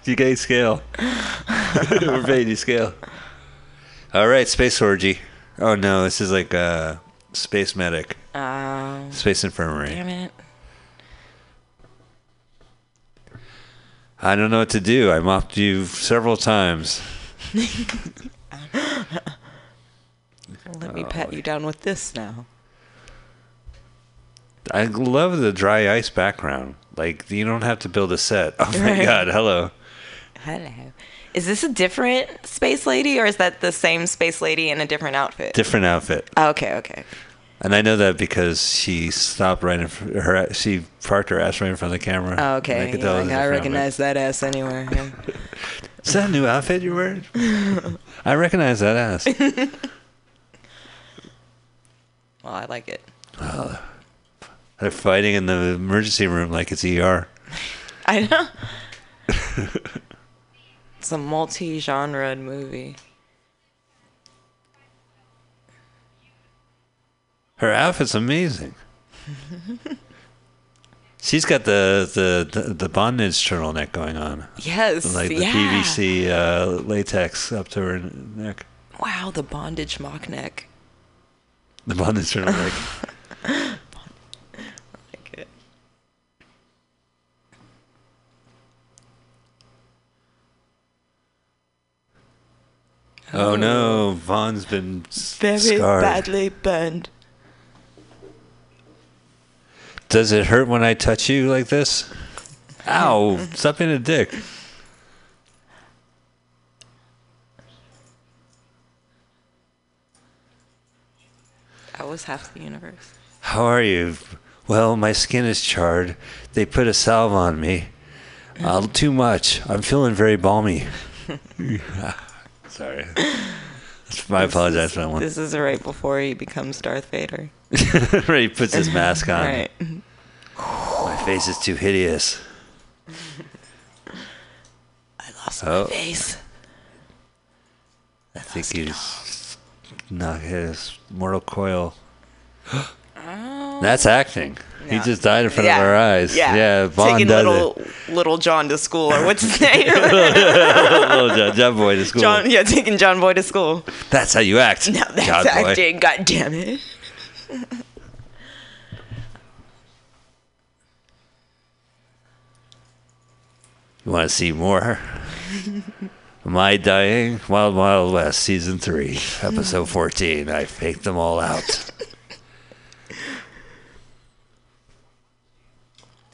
you get scale. We're paying you scale. All right, Space Orgy. Oh no, this is like uh, Space Medic, Oh, Space Infirmary. damn it. I don't know what to do. I mopped you several times. (laughs) Let me Oh, pat you down with this now. I love the dry ice background. Like you don't have to build a set. (laughs) Oh my Right. god, hello. Hello. Is this a different space lady or is that the same space lady in a different outfit? Different outfit. Oh, okay, okay. And I know that because she stopped right in fr- her. She parked her ass right in front of the camera. Oh, okay. I, could tell like, I recognize that ass anywhere. yeah. (laughs) Is that a new outfit you're wearing? (laughs) I recognize that ass. (laughs) well, I like it. They're fighting in the emergency room like it's ER. I know. It's a multi-genre movie. Her outfit's amazing. (laughs) She's got the, the, the, bondage turtleneck going on. Yes. Like the yeah. PVC uh, latex up to her neck. Wow, the bondage mock neck. The bondage turtleneck. (laughs) oh no, Vaughn's been Very scarred. badly burned. Does it hurt when I touch you like this? Ow! (laughs) Stop being a dick. That was half the universe. How are you? Well, my skin is charred. They put a salve on me. Uh, too much. I'm feeling very balmy. (laughs) (laughs) Sorry. (laughs) I apologize for that one. This is right before he becomes Darth Vader. (laughs) right, he puts his mask on. Right. My face is too hideous. I lost Oh. my face. I think he's not his mortal coil. (gasps) Oh. That's acting. He Yeah. just died in front of our eyes. Yeah. Yeah, Bond Taking little little John to school, or what's his (laughs) name? it. Little John, John Boy to school. John. Yeah, taking John Boy to school. That's how you act. Now that's John Boy. acting. God damn it. (laughs) You want to see more? Am I dying? Wild Wild West, season three, episode fourteen. I faked them all out.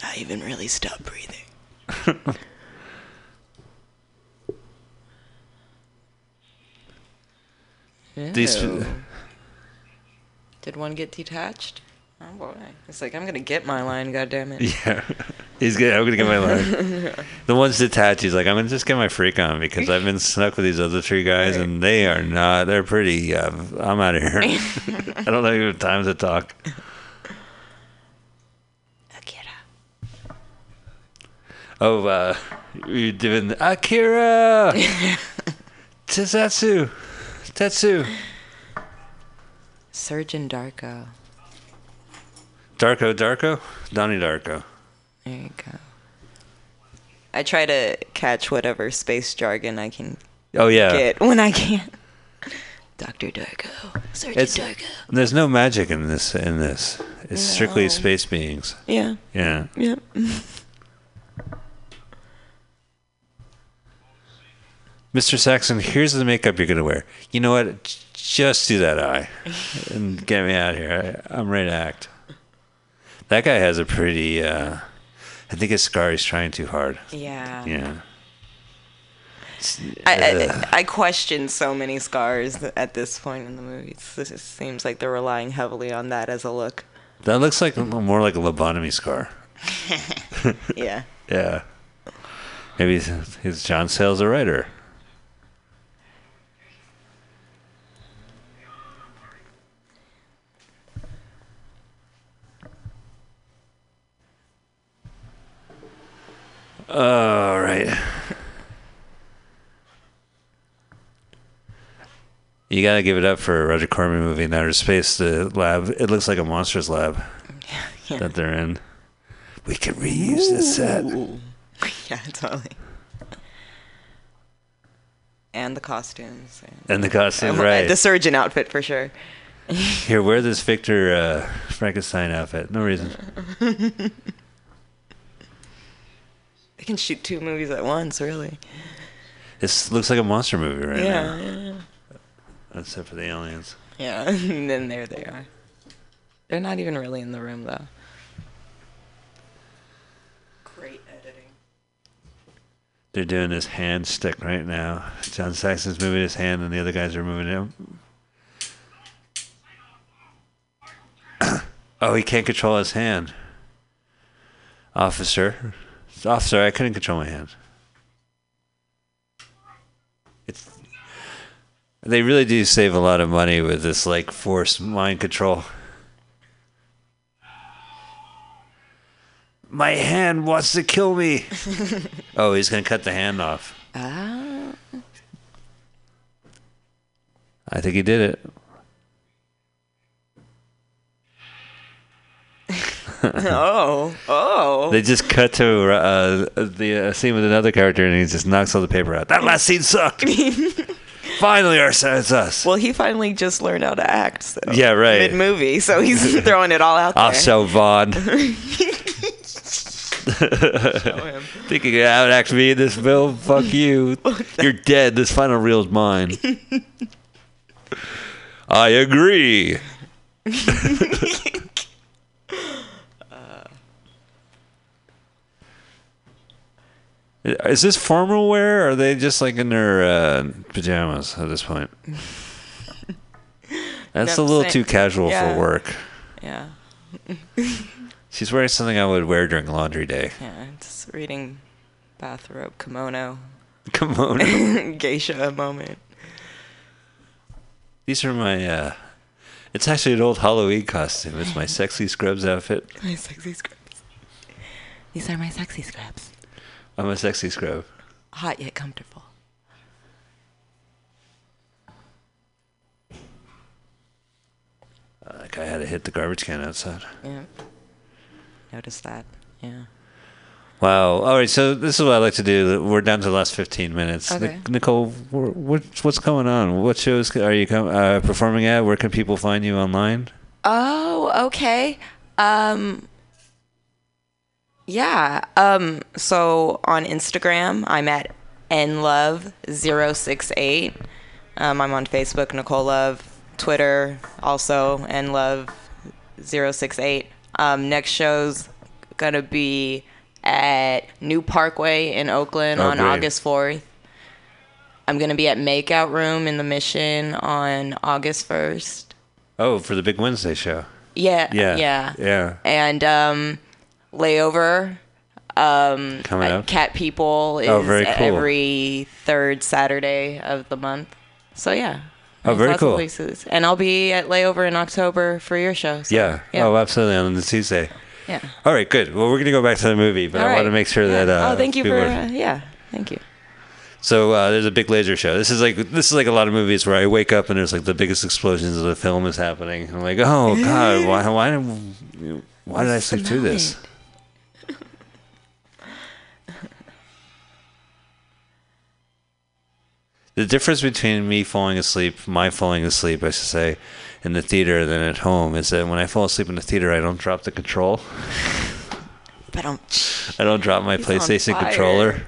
I even really stopped breathing. (laughs) These- Ew. Did one get detached? Oh boy. It's like I'm gonna get my line, goddammit. (laughs) Yeah. He's good. I'm gonna get my line. (laughs) the one's detached. He's like, I'm gonna just get my freak on because I've been stuck with these other three guys, and they are not. They're pretty. Uh, I'm out of here. I don't know if you have time to talk. Akira. Oh, uh, you're doing Akira, (laughs) Tetsu, Tetsu, Surgeon Darko. Darko, Darko, Donnie Darko. There you go. I try to catch whatever space jargon I can Oh yeah, get when I can. (laughs) Doctor Darko. Surgeon it's Darko. there's no magic in this. In this, it's strictly space beings. Yeah. Yeah. Yep. (laughs) Mr. Saxon, here's the makeup you're gonna wear. You know what? Just do that eye, and get me out of here. I, I'm ready to act. That guy has a pretty. Uh, I think his scar is trying too hard. Yeah. Yeah. I. I, I question so many scars at this point in the movie. It's- This seems like they're relying heavily on that as a look. that looks like more like a lobotomy scar. (laughs) Yeah. (laughs) Yeah. Maybe his- his John Sayles a writer. All right. You gotta give it up for a Roger Corman movie in outer space. The lab, it looks like a monsters lab (laughs) Yeah. that they're in. We can reuse this set. (laughs) yeah, totally. And the costumes. And, And the costume, and (laughs) right? The surgeon outfit for sure. Here, wear this Victor uh, Frankenstein outfit. No reason. They can shoot two movies at once, really. This looks like a monster movie right yeah, now, yeah, yeah. except for the aliens. Yeah, (laughs) and then there they are. They're not even really in the room, though. Great editing. They're doing this hand stick right now. John Saxon's moving his hand, and the other guys are moving him. (coughs) oh, he can't control his hand. Officer, officer, I couldn't control my hand. It's. They really do save a lot of money with this like forced mind control. My hand wants to kill me. (laughs) oh, he's gonna cut the hand off. Ah. I think he did it. (laughs) oh, oh. They just cut to uh, the uh, scene with another character, and he just knocks all the paper out. That last scene sucked. (laughs) Finally, our it's us. well, he finally just learned how to act. So. Yeah, right. Mid movie, so he's (laughs) throwing it all out there. Also, Vaughn. Think you can outact me in this film? Fuck you. You're dead. This final reel is mine. I agree. Is this formal wear? Or are they just like in their uh, pajamas at this point? (laughs) That's No, a little same. too casual Yeah. for work. Yeah, (laughs) She's wearing something I would wear during laundry day. yeah. Just reading bathrobe kimono, (laughs) Kimono. geisha moment. These are my. uh It's actually an old Halloween costume. It's my sexy scrubs outfit. My sexy scrubs. These are my sexy scrubs. I'm a sexy scrub. Hot yet comfortable. That guy had to hit the garbage can outside. Yeah. Notice that. Yeah. Wow. All right. So this is what I like to do. We're down to the last 15 minutes. Okay. Nicole, wh- what, what's going on? What shows are you com- uh, performing at? Where can people find you online? Oh, okay. Um Yeah. Um so on Instagram, I'm at nlove068. Um I'm on Facebook, Nicole Love, Twitter also nlove068. Um next show's going to be at New Parkway in Oakland Oh, on great. August 4th. I'm going to be at Makeout Room in the Mission on August 1st. Oh, for the Big Wednesday show. Yeah, Yeah. yeah, Yeah. And um, layover. Um, Coming up. Cat People is Oh, very cool. every third Saturday of the month. So yeah. Oh, there's very lots of cool. places. And I'll be at layover in October for your show. so, Yeah. yeah. Oh, absolutely. On the Tuesday. yeah. All right, good. Well, we're going to go back to the movie, but All I want to make sure Yeah. that. Uh, oh, thank you people for are- uh, yeah. Thank you. So uh, there's a big laser show. This is like this is like a lot of movies where I wake up and there's like the biggest explosions of the film is happening. I'm like, oh god, why why why did I sleep through this? The difference between me falling asleep, my falling asleep, I should say, in the theater than at home is that when I fall asleep in the theater, I don't drop the control. But um, I don't drop my He's PlayStation controller.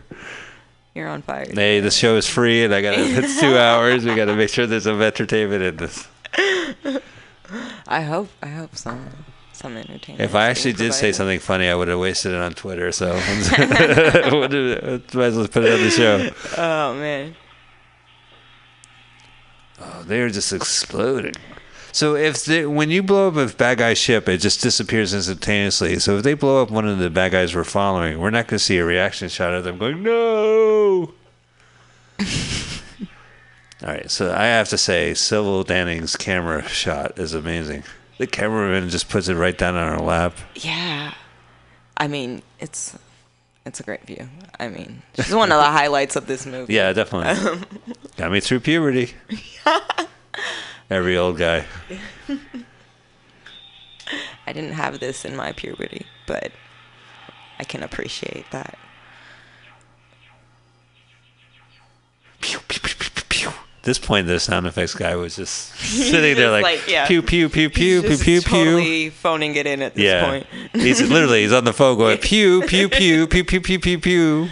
you're on fire. Hey, the show is free, and I got it's two (laughs) hours. We got to make sure there's some entertainment in this. (laughs) I hope I hope some some entertainment. If I actually did say something funny, I would have wasted it on Twitter. So (laughs) might as well put it on the show. Oh man. Oh, they're just exploding. So if they, when you blow up a bad guy ship, it just disappears instantaneously. So if they blow up one of the bad guys we're following, we're not going to see a reaction shot of them going no. (laughs) All right, so I have to say, Sybil Danning's camera shot is amazing. The cameraman just puts it right down on her lap. Yeah. I mean, it's it's a great view. I mean, she's one of the highlights of this movie. Yeah, definitely. (laughs) Got me through puberty. (laughs) Every old guy. I didn't have this in my puberty, but I can appreciate that. Pew, pew, pew, pew, pew, pew. This point, the sound effects guy was just (laughs) sitting there like, like, yeah. pew, pew, pew, pew, He's pew, pew, pew. totally phoning it in at this Yeah. point. he's literally, he's on the phone going, (laughs) pew, pew, pew, pew, pew, pew, pew, pew.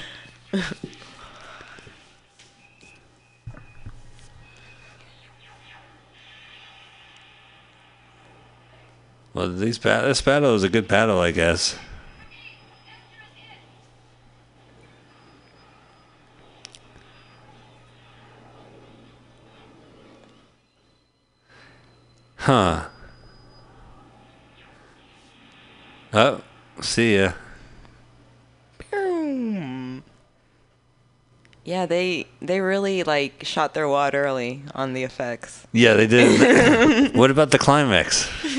Well, these ba- this battle is a good battle, I guess. Huh. Oh, see ya. Yeah, they they really like shot their wad early on the effects. Yeah, they did. (laughs) what about the climax? (laughs)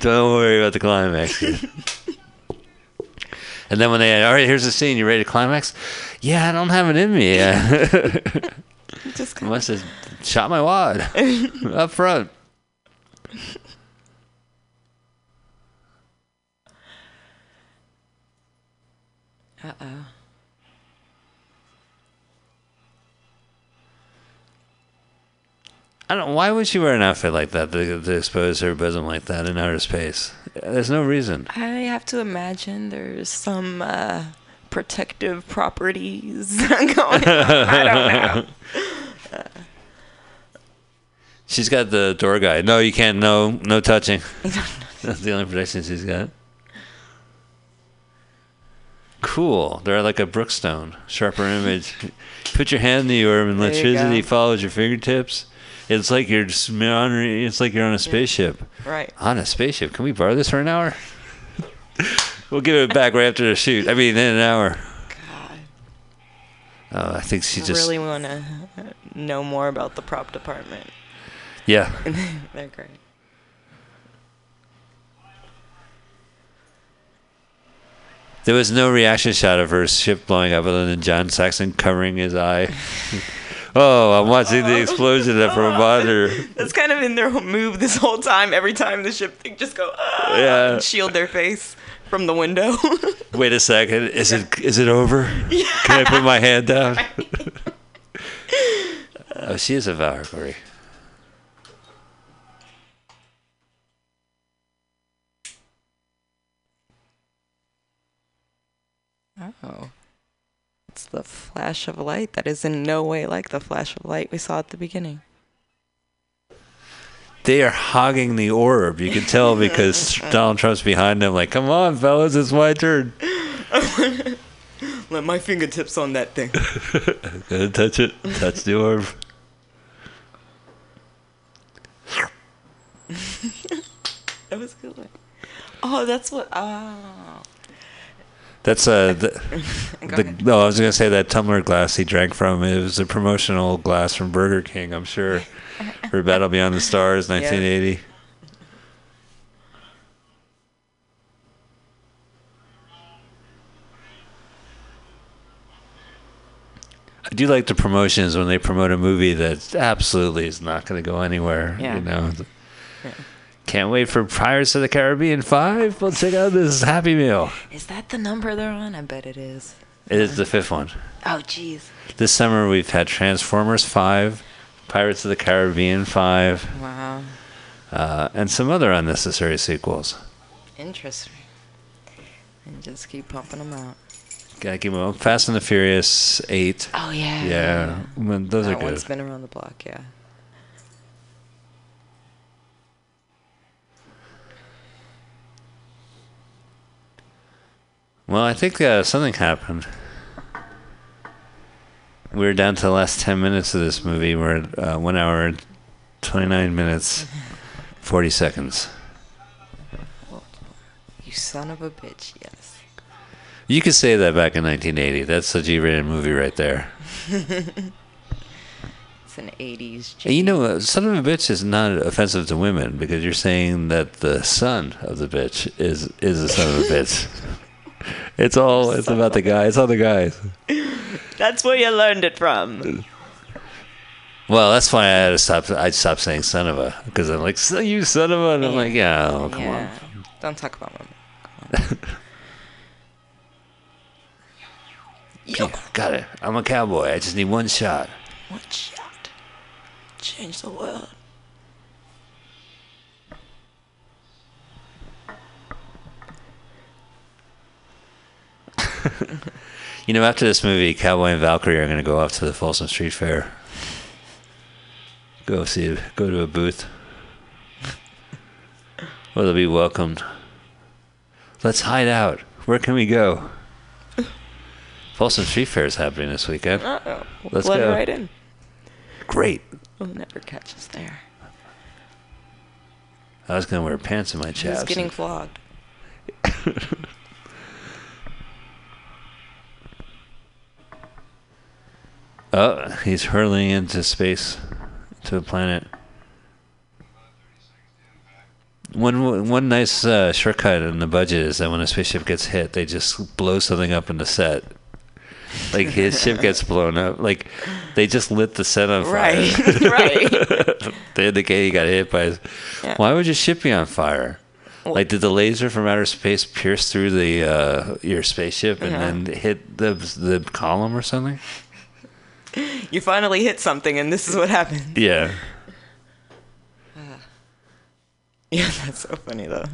Don't worry about the climax. and then when they, all right, here's the scene. You ready to climax? Yeah, I don't have it in me. (laughs) (laughs) Just I kind must have shot my wad (laughs) up front. uh oh. I don't. Why would she wear an outfit like that to, to expose her bosom like that in outer space? There's no reason. I have to imagine there's some uh, protective properties (laughs) going on. I don't know. (laughs) She's got the door guide. No, you can't. No, no touching. (laughs) That's the only protection she's got. Cool. They're like a Brookstone, sharper image. Put your hand in the orb, and you electricity go. follows your fingertips. It's like you're just meandering. It's like you're on a spaceship. Right. On a spaceship. Can we borrow this for an hour? We'll give it back right after the shoot. I mean, in an hour. God. Oh, I think she I just. really want to know more about the prop department. Yeah. (laughs) They're great. There was no reaction shot of her ship blowing up other than John Saxon covering his eye. (laughs) oh, I'm watching the explosion from a monitor. That's kind of in their move this whole time. Every time the ship, they just go, ah, Yeah. and shield their face from the window. (laughs) Wait a second. Is it is it over? Can I put my hand down? (laughs) (laughs) oh, she is a Valkyrie. oh. It's the flash of light that is in no way like the flash of light we saw at the beginning. They are hogging the orb. You can tell because (laughs) Donald Trump's behind them. Like, come on, fellas, it's my turn. (laughs) Let my fingertips on that thing. (laughs) Gonna touch it. Touch the orb. That was good one. Oh, that's what. Oh. That's uh, the, the no. I was gonna say that tumbler glass he drank from. It was a promotional glass from Burger King. I'm sure (laughs) for Battle Beyond the Stars, 1980. I do like the promotions when they promote a movie that absolutely is not going to go anywhere. Yeah. You know. Can't wait for Pirates of the Caribbean 5. Let's check out this Happy Meal. Is that the number they're on? I bet it is. It is the fifth one. Oh, jeez. This summer we've had Transformers 5, Pirates of the Caribbean 5, Wow. uh, and some other unnecessary sequels. Interesting. And just keep pumping them out. Gotta keep 'em up. Fast and the Furious 8. Oh, yeah. Yeah, well, those That are good. That one's been around the block, yeah. Well, I think uh, something happened. We're down to the last 10 minutes of this movie. We're at uh, 1 hour, 29 minutes, 40 seconds. You son of a bitch, yes. You could say that back in 1980. That's a G rated movie right there. (laughs) It's an 80s. And you know, son of a bitch is not offensive to women because you're saying that the son of the bitch is is a son of a bitch. (laughs) It's all it's about the guy. It's all the guys. That's where you learned it from. Well, that's why I had to stop. I stopped saying son of a because I'm like, "So you son of a, and I'm like, yeah, oh, come yeah. Don't talk about women. on, (laughs) Yeah, got it. I'm a cowboy. I just need one shot. One shot. Change the world. (laughs) You know, after this movie, Cowboy and Valkyrie are going to go off to the Folsom Street Fair. Go see, go to a booth. (laughs) Where they'll be welcomed. Let's hide out. Where can we go? Folsom Street Fair is happening this weekend. Uh-oh. Let's Let go. right in. Great. We'll never catch us there. I was going to wear pants in my chaps. Who's getting flogged? (laughs) Oh, he's hurling into space, to a planet. One one nice uh, shortcut in the budget is that when a spaceship gets hit, they just blow something up in the set. Like his ship gets blown up. Like they just lit the set on fire. Right, (laughs) (laughs) right. they indicate he got hit by. His, Yeah. Why would your ship be on fire? Like, did the laser from outer space pierce through the uh, your spaceship and Yeah. then hit the the column or something? You finally hit something, and this is what happened. Yeah. (sighs) Yeah, that's so funny though.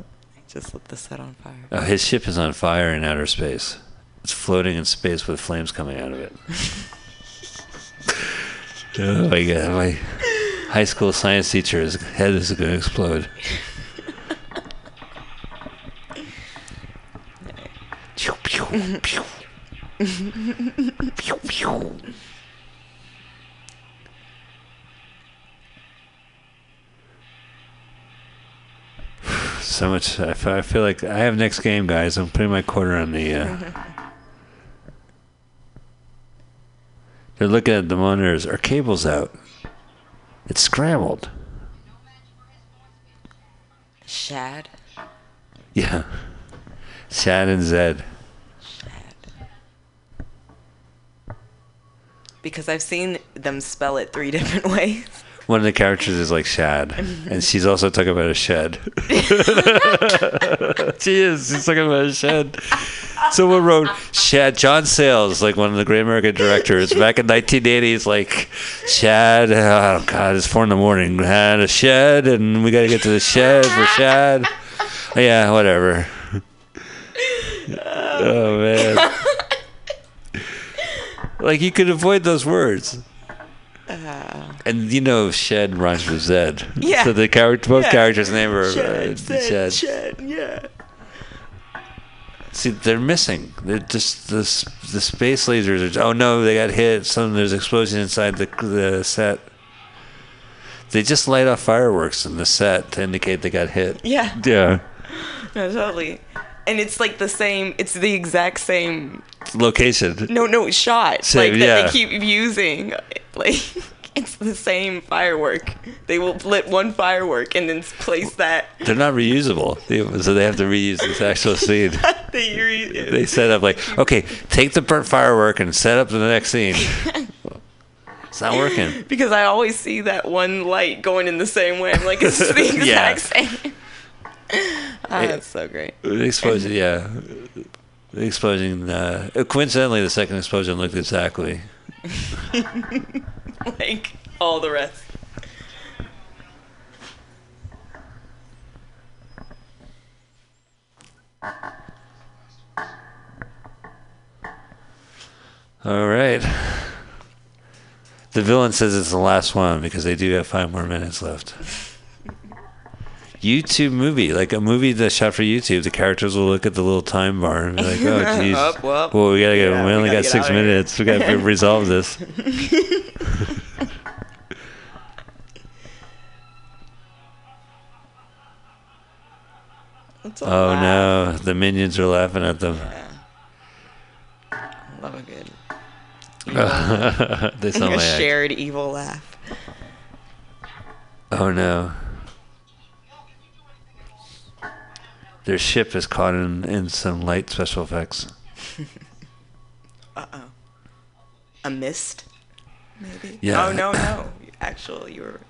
Just lit the set on fire. Oh, his ship is on fire in outer space. It's floating in space with flames coming out of it. (laughs) oh my god, my high school science teacher's head is going to explode. (laughs) Pew, pew, pew. (laughs) Pew, pew. So much. I feel, I feel like I have next game, guys. I'm putting my quarter on the. Uh, (laughs) they're looking at the monitors. Our cable's out. It's scrambled. Shad. Yeah. Shad and Zed. Shad. Because I've seen them spell it three (laughs) different ways. One of the characters is like Shad, (laughs) and she's also talking about a shed. (laughs) she is. She's talking about a shed. Someone wrote Shad. John Sayles, like one of the Great American directors, back in 1980s, like Shad. Oh God, it's four in the morning. Had a shed, and we got to get to the shed for Shad. Yeah, whatever. Oh man. (laughs) Like you could avoid those words. And you know, shed rhymes with Zed. Yeah. So the character, both Yeah. characters' name are uh, Shed, Shed. Shed, Shed, yeah. See, they're missing. They're just the the space lasers. Are, oh no, they got hit. Some there's explosion inside the the set. They just light off fireworks in the set to indicate they got hit. Yeah. Yeah. (laughs) No, totally. And it's like the same. It's the exact same. Location. No, no shot. Same, like that yeah. they keep using. (laughs) Like it's the same firework. They will lit one firework and then place that. They're not reusable, so they have to reuse this actual scene. (laughs) They re- They set up like, okay, take the burnt firework and set up the next scene. (laughs) It's not working. because I always see that one light going in the same way. I'm like, it's the exact Yeah. same. Ah, that's so great. The explosion, yeah. The explosion, uh, coincidentally, the second explosion looked exactly. (laughs) Like all the rest. All right. The villain says it's the last one because they do have five more minutes left. YouTube movie, like a movie that's shot for YouTube. The characters will look at the little time bar and be like, "Oh, (laughs) geez, Up, well, well, we gotta get. yeah, we we only gotta got six out of here." minutes. We gotta (laughs) resolve this." (laughs) Oh laugh. no, the minions are laughing at them. Love a good they sound a like shared evil laugh. Oh no. Their ship is caught in, in some light special effects. (laughs) Uh oh. A mist, maybe. Yeah. Oh no no! (laughs) Actually, you were.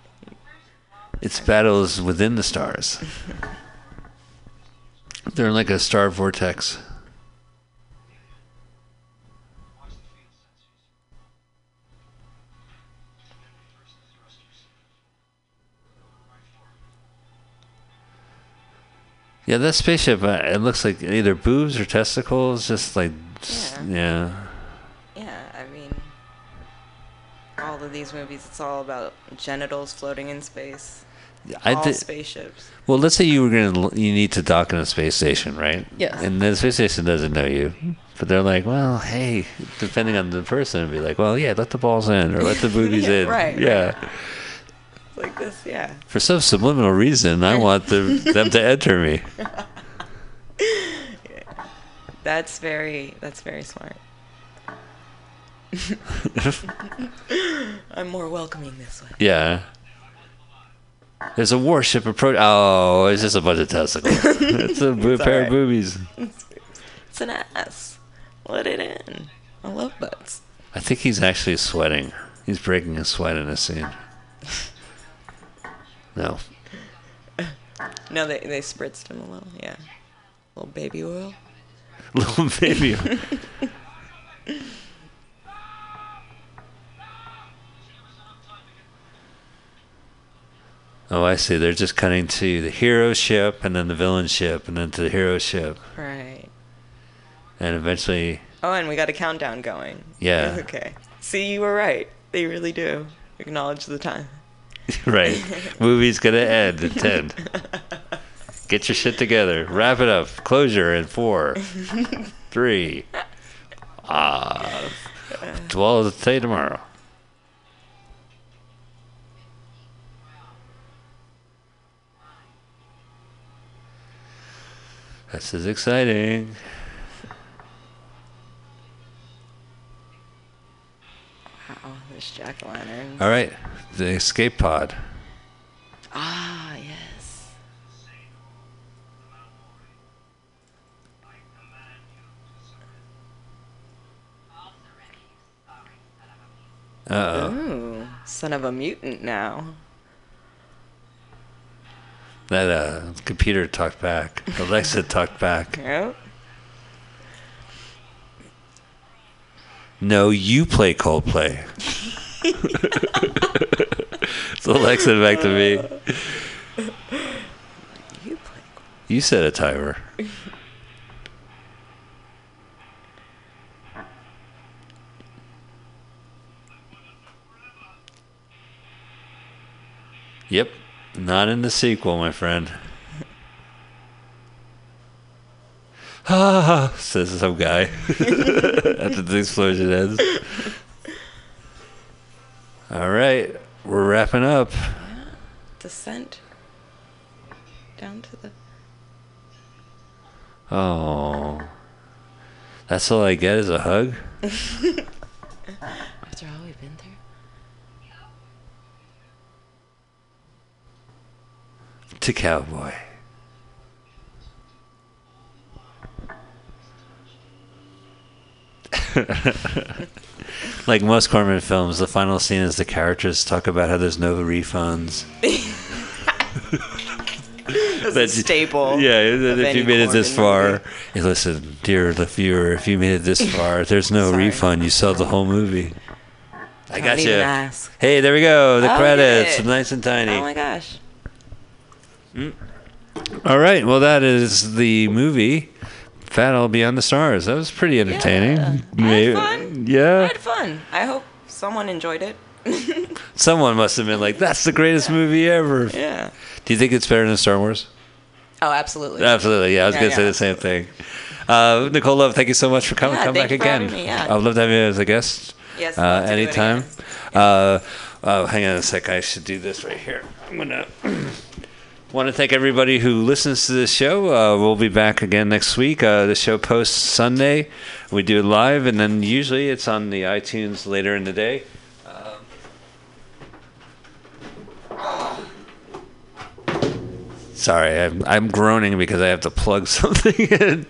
It's battles within the stars. (laughs) They're in like a star vortex. Yeah, that spaceship, uh, it looks like either boobs or testicles, just like, just- yeah. Yeah, I mean, all of these movies, it's all about genitals floating in space. I all did, spaceships. Well, let's say you were gonna you need to dock in a space station, right? Yes. And the space station doesn't know you, but they're like, well, hey, depending on the person, it'd be like, well, yeah, let the balls in or let the (laughs) boobies Yeah, in. right, Yeah. It's like this, yeah. For some subliminal reason, I (laughs) want the, them to enter me. (laughs) That's very, that's very smart. (laughs) I'm more welcoming this way. Yeah. There's a warship approach. Oh, it's just a bunch of testicles. it's a bo- It's pair alright. of boobies. It's an ass. Let it in. I love butts. I think he's actually sweating. He's breaking a sweat in a scene. No. No, they they spritzed him a little. Yeah, a little baby oil. (laughs) Little baby. Oil. (laughs) oh, I see. They're just cutting to the hero ship and then the villain ship and then to the hero ship. Right. And eventually, Oh, and we got a countdown going. Yeah. (laughs) Okay. See, you were right. They really do acknowledge the time. (laughs) right, movie's going to end at 10. Get your shit together. Wrap it up. Closure in four, (laughs) three. Ah. well, I'll tell tomorrow. This is exciting. There's jack o' lantern. All right, the escape pod. Ah, yes. Uh oh. Ooh, son of a mutant now. That uh, computer talked back. Alexa talked back. (laughs) Yep. No, you play Coldplay. (laughs) so Alexa back to me. You play. You set a timer. Yep, not in the sequel, my friend. Ah, (laughs) says some guy (laughs) after the explosion ends. All right, we're wrapping up. Yeah. Descent. Down to the. Oh. That's all I get is a hug? (laughs) After all we've been through. To Cowboy. (laughs) like most Corman films, the final scene is the characters talk about how there's no refunds. (laughs) That's a staple. Yeah, if you made it this far, movie. hey, listen, dear the viewer, if you made it this (laughs) far, there's no Sorry. refund. You saw the whole movie. I got you. Hey, there we go. The Oh, credits, yeah. nice and tiny. Oh my gosh. Mm. All right. Well, that is the movie. Battle on the Stars. That was pretty entertaining. Yeah. I had Maybe- fun. I had fun. I hope someone enjoyed it. (laughs) Someone must have been like, "That's the greatest movie ever." Yeah. Do you think it's better than Star Wars? Oh, absolutely. Absolutely. Yeah, I was Yeah, gonna say yeah. the same thing. Uh, Nicole Love, thank you so much for coming. Yeah, Come back again. me, yeah. I would love to have you as a guest. Yes, Uh, love to do it anytime. Uh, oh, hang on a sec. I should do this right here. I'm gonna. (clears throat) Want to thank everybody who listens to this show. Uh, we'll be back again next week. Uh, the show posts Sunday. We do it live, and then usually it's on the iTunes later in the day. Sorry, I'm, I'm groaning because I have to plug (laughs) something in.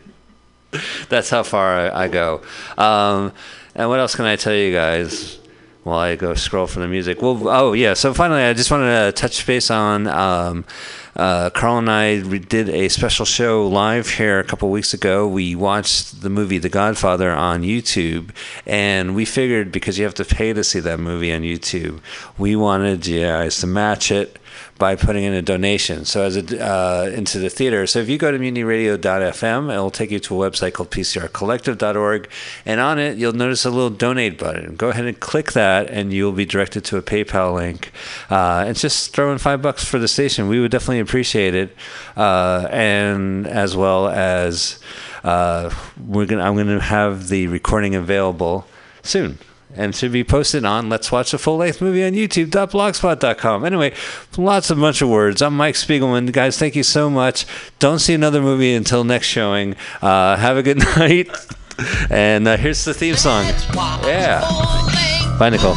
That's how far I, I go. Um, and what else can I tell you guys while I go scroll for the music? Well, oh yeah. So finally, I just wanted to touch base on. Um, uh, Carl and I did a special show live here a couple weeks ago. We watched the movie The Godfather on YouTube, and we figured because you have to pay to see that movie on YouTube, we wanted you guys to match it by putting in a donation. So as a, uh, into the theater. So if you go to mutinyradio.fm, it'll take you to a website called pcrcollective.org, and on it you'll notice a little donate button. Go ahead and click that, and you'll be directed to a PayPal link. Uh, and just throw in five bucks for the station. We would definitely appreciate it, uh, and as well as uh, we're gonna, I'm going to have the recording available soon and should be posted on Let's Watch the Full Length Movie on YouTube.blogspot.com. Anyway, lots of bunch of words. I'm Mike Spiegelman. Guys, thank you so much. Don't see another movie until next showing. Uh, have a good (laughs) night. And uh, here's the theme song. Yeah. Bye, Nicole.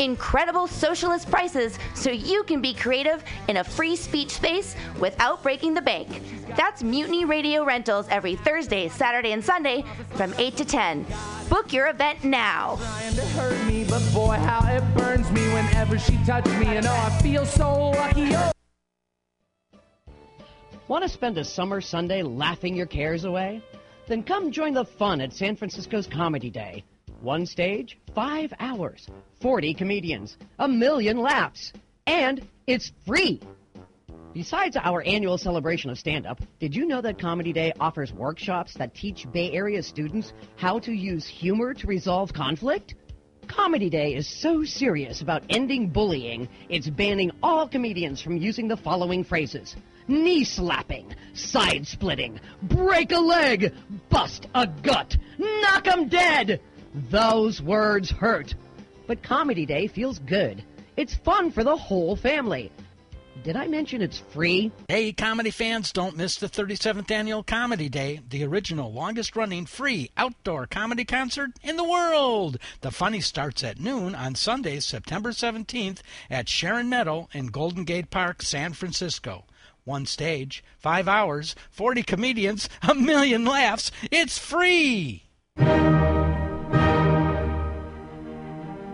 Incredible socialist prices so you can be creative in a free speech space without breaking the bank. That's Mutiny Radio Rentals every Thursday, Saturday, and Sunday from 8 to 10. Book your event now. trying to hurt me, but boy, how it burns me whenever she touches me. And oh, I feel so lucky. Oh. Want to spend a summer Sunday laughing your cares away? Then come join the fun at San Francisco's Comedy Day. One stage, five hours, 40 comedians, a million laughs, and it's free. Besides our annual celebration of stand up, did you know that Comedy Day offers workshops that teach Bay Area students how to use humor to resolve conflict? Comedy Day is so serious about ending bullying, it's banning all comedians from using the following phrases knee slapping, side splitting, break a leg, bust a gut, knock 'em dead. Those words hurt. But Comedy Day feels good. It's fun for the whole family. Did I mention it's free? Hey, comedy fans, don't miss the 37th Annual Comedy Day, the original longest running free outdoor comedy concert in the world. The funny starts at noon on Sunday, September 17th at Sharon Meadow in Golden Gate Park, San Francisco. One stage, five hours, 40 comedians, a million laughs. It's free!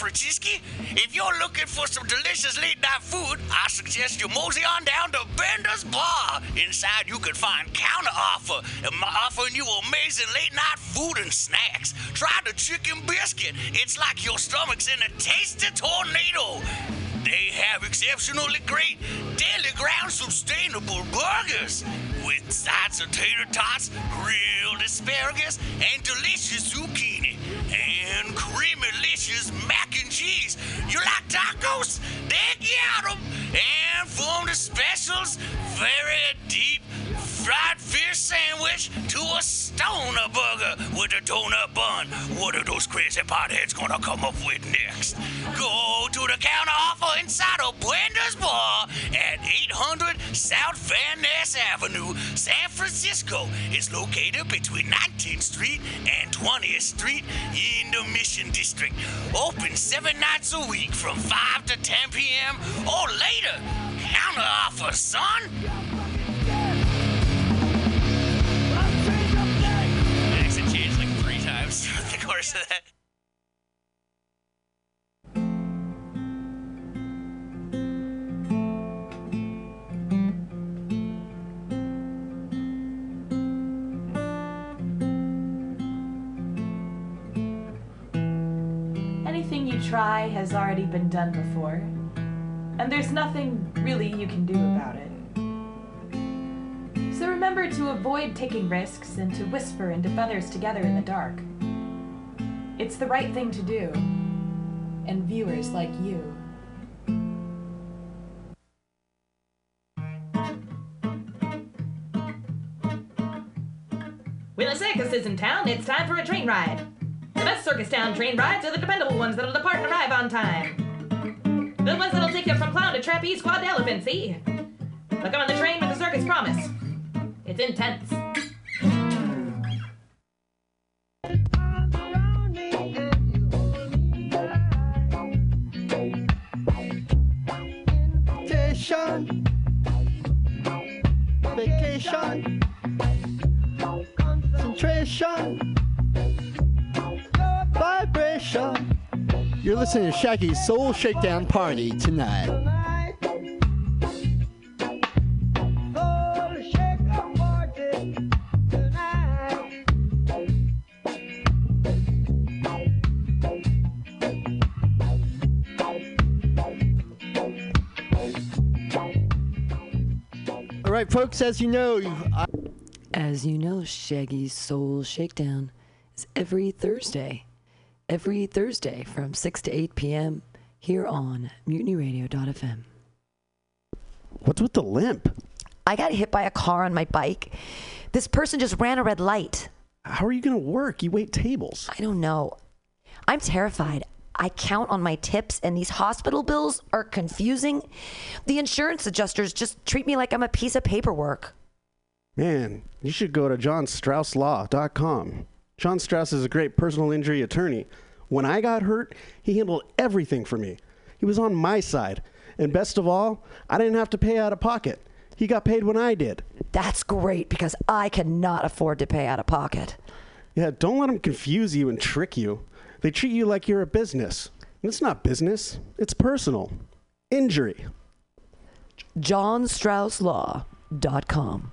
there, If you're looking for some delicious late night food, I suggest you mosey on down to Bender's Bar. Inside, you can find counter offer, offering you amazing late night food and snacks. Try the chicken biscuit. It's like your stomach's in a tasty tornado. They have exceptionally great daily ground sustainable burgers with sides of tater tots, grilled asparagus, and delicious zucchini and creamy delicious mac and cheese. You like tacos? They got 'em. And from the specials, very deep fried fish sandwich to a stoner burger with a donut bun. What are those crazy potheads gonna come up with next? Go to the counter offer inside of Bender's Bar at 800 South Van Ness Avenue, San Francisco is located between 19th Street and 20th Street in the Mission District. Open seven nights a week from 5 to 10 p.m. or later. Counter offer, son. Accent changed like three times throughout the course of that. You try has already been done before, and there's nothing really you can do about it. So remember to avoid taking risks and to whisper into feathers together in the dark. It's the right thing to do, and viewers like you. When a circus is in town, it's time for a train ride. The best circus town train rides are the dependable ones that'll depart and arrive on time. The ones that'll take you from clown to trapeze, quad to elephant, see? They'll come on the train with the circus promise. It's intense. Vacation. Vacation. Concentration. You're listening to Shaggy's Soul Shakedown Party tonight. All right, folks, as you know, I- As you know, Shaggy's Soul Shakedown is every Thursday. Every Thursday from 6 to 8 p.m. here on mutinyradio.fm. What's with the limp? I got hit by a car on my bike. This person just ran a red light. How are you going to work? You wait tables. I don't know. I'm terrified. I count on my tips, and these hospital bills are confusing. The insurance adjusters just treat me like I'm a piece of paperwork. Man, you should go to johnstrausslaw.com. John Strauss is a great personal injury attorney. When I got hurt, he handled everything for me. He was on my side. And best of all, I didn't have to pay out of pocket. He got paid when I did. That's great because I cannot afford to pay out of pocket. Yeah, don't let them confuse you and trick you. They treat you like you're a business. And it's not business, it's personal. Injury. JohnStraussLaw.com.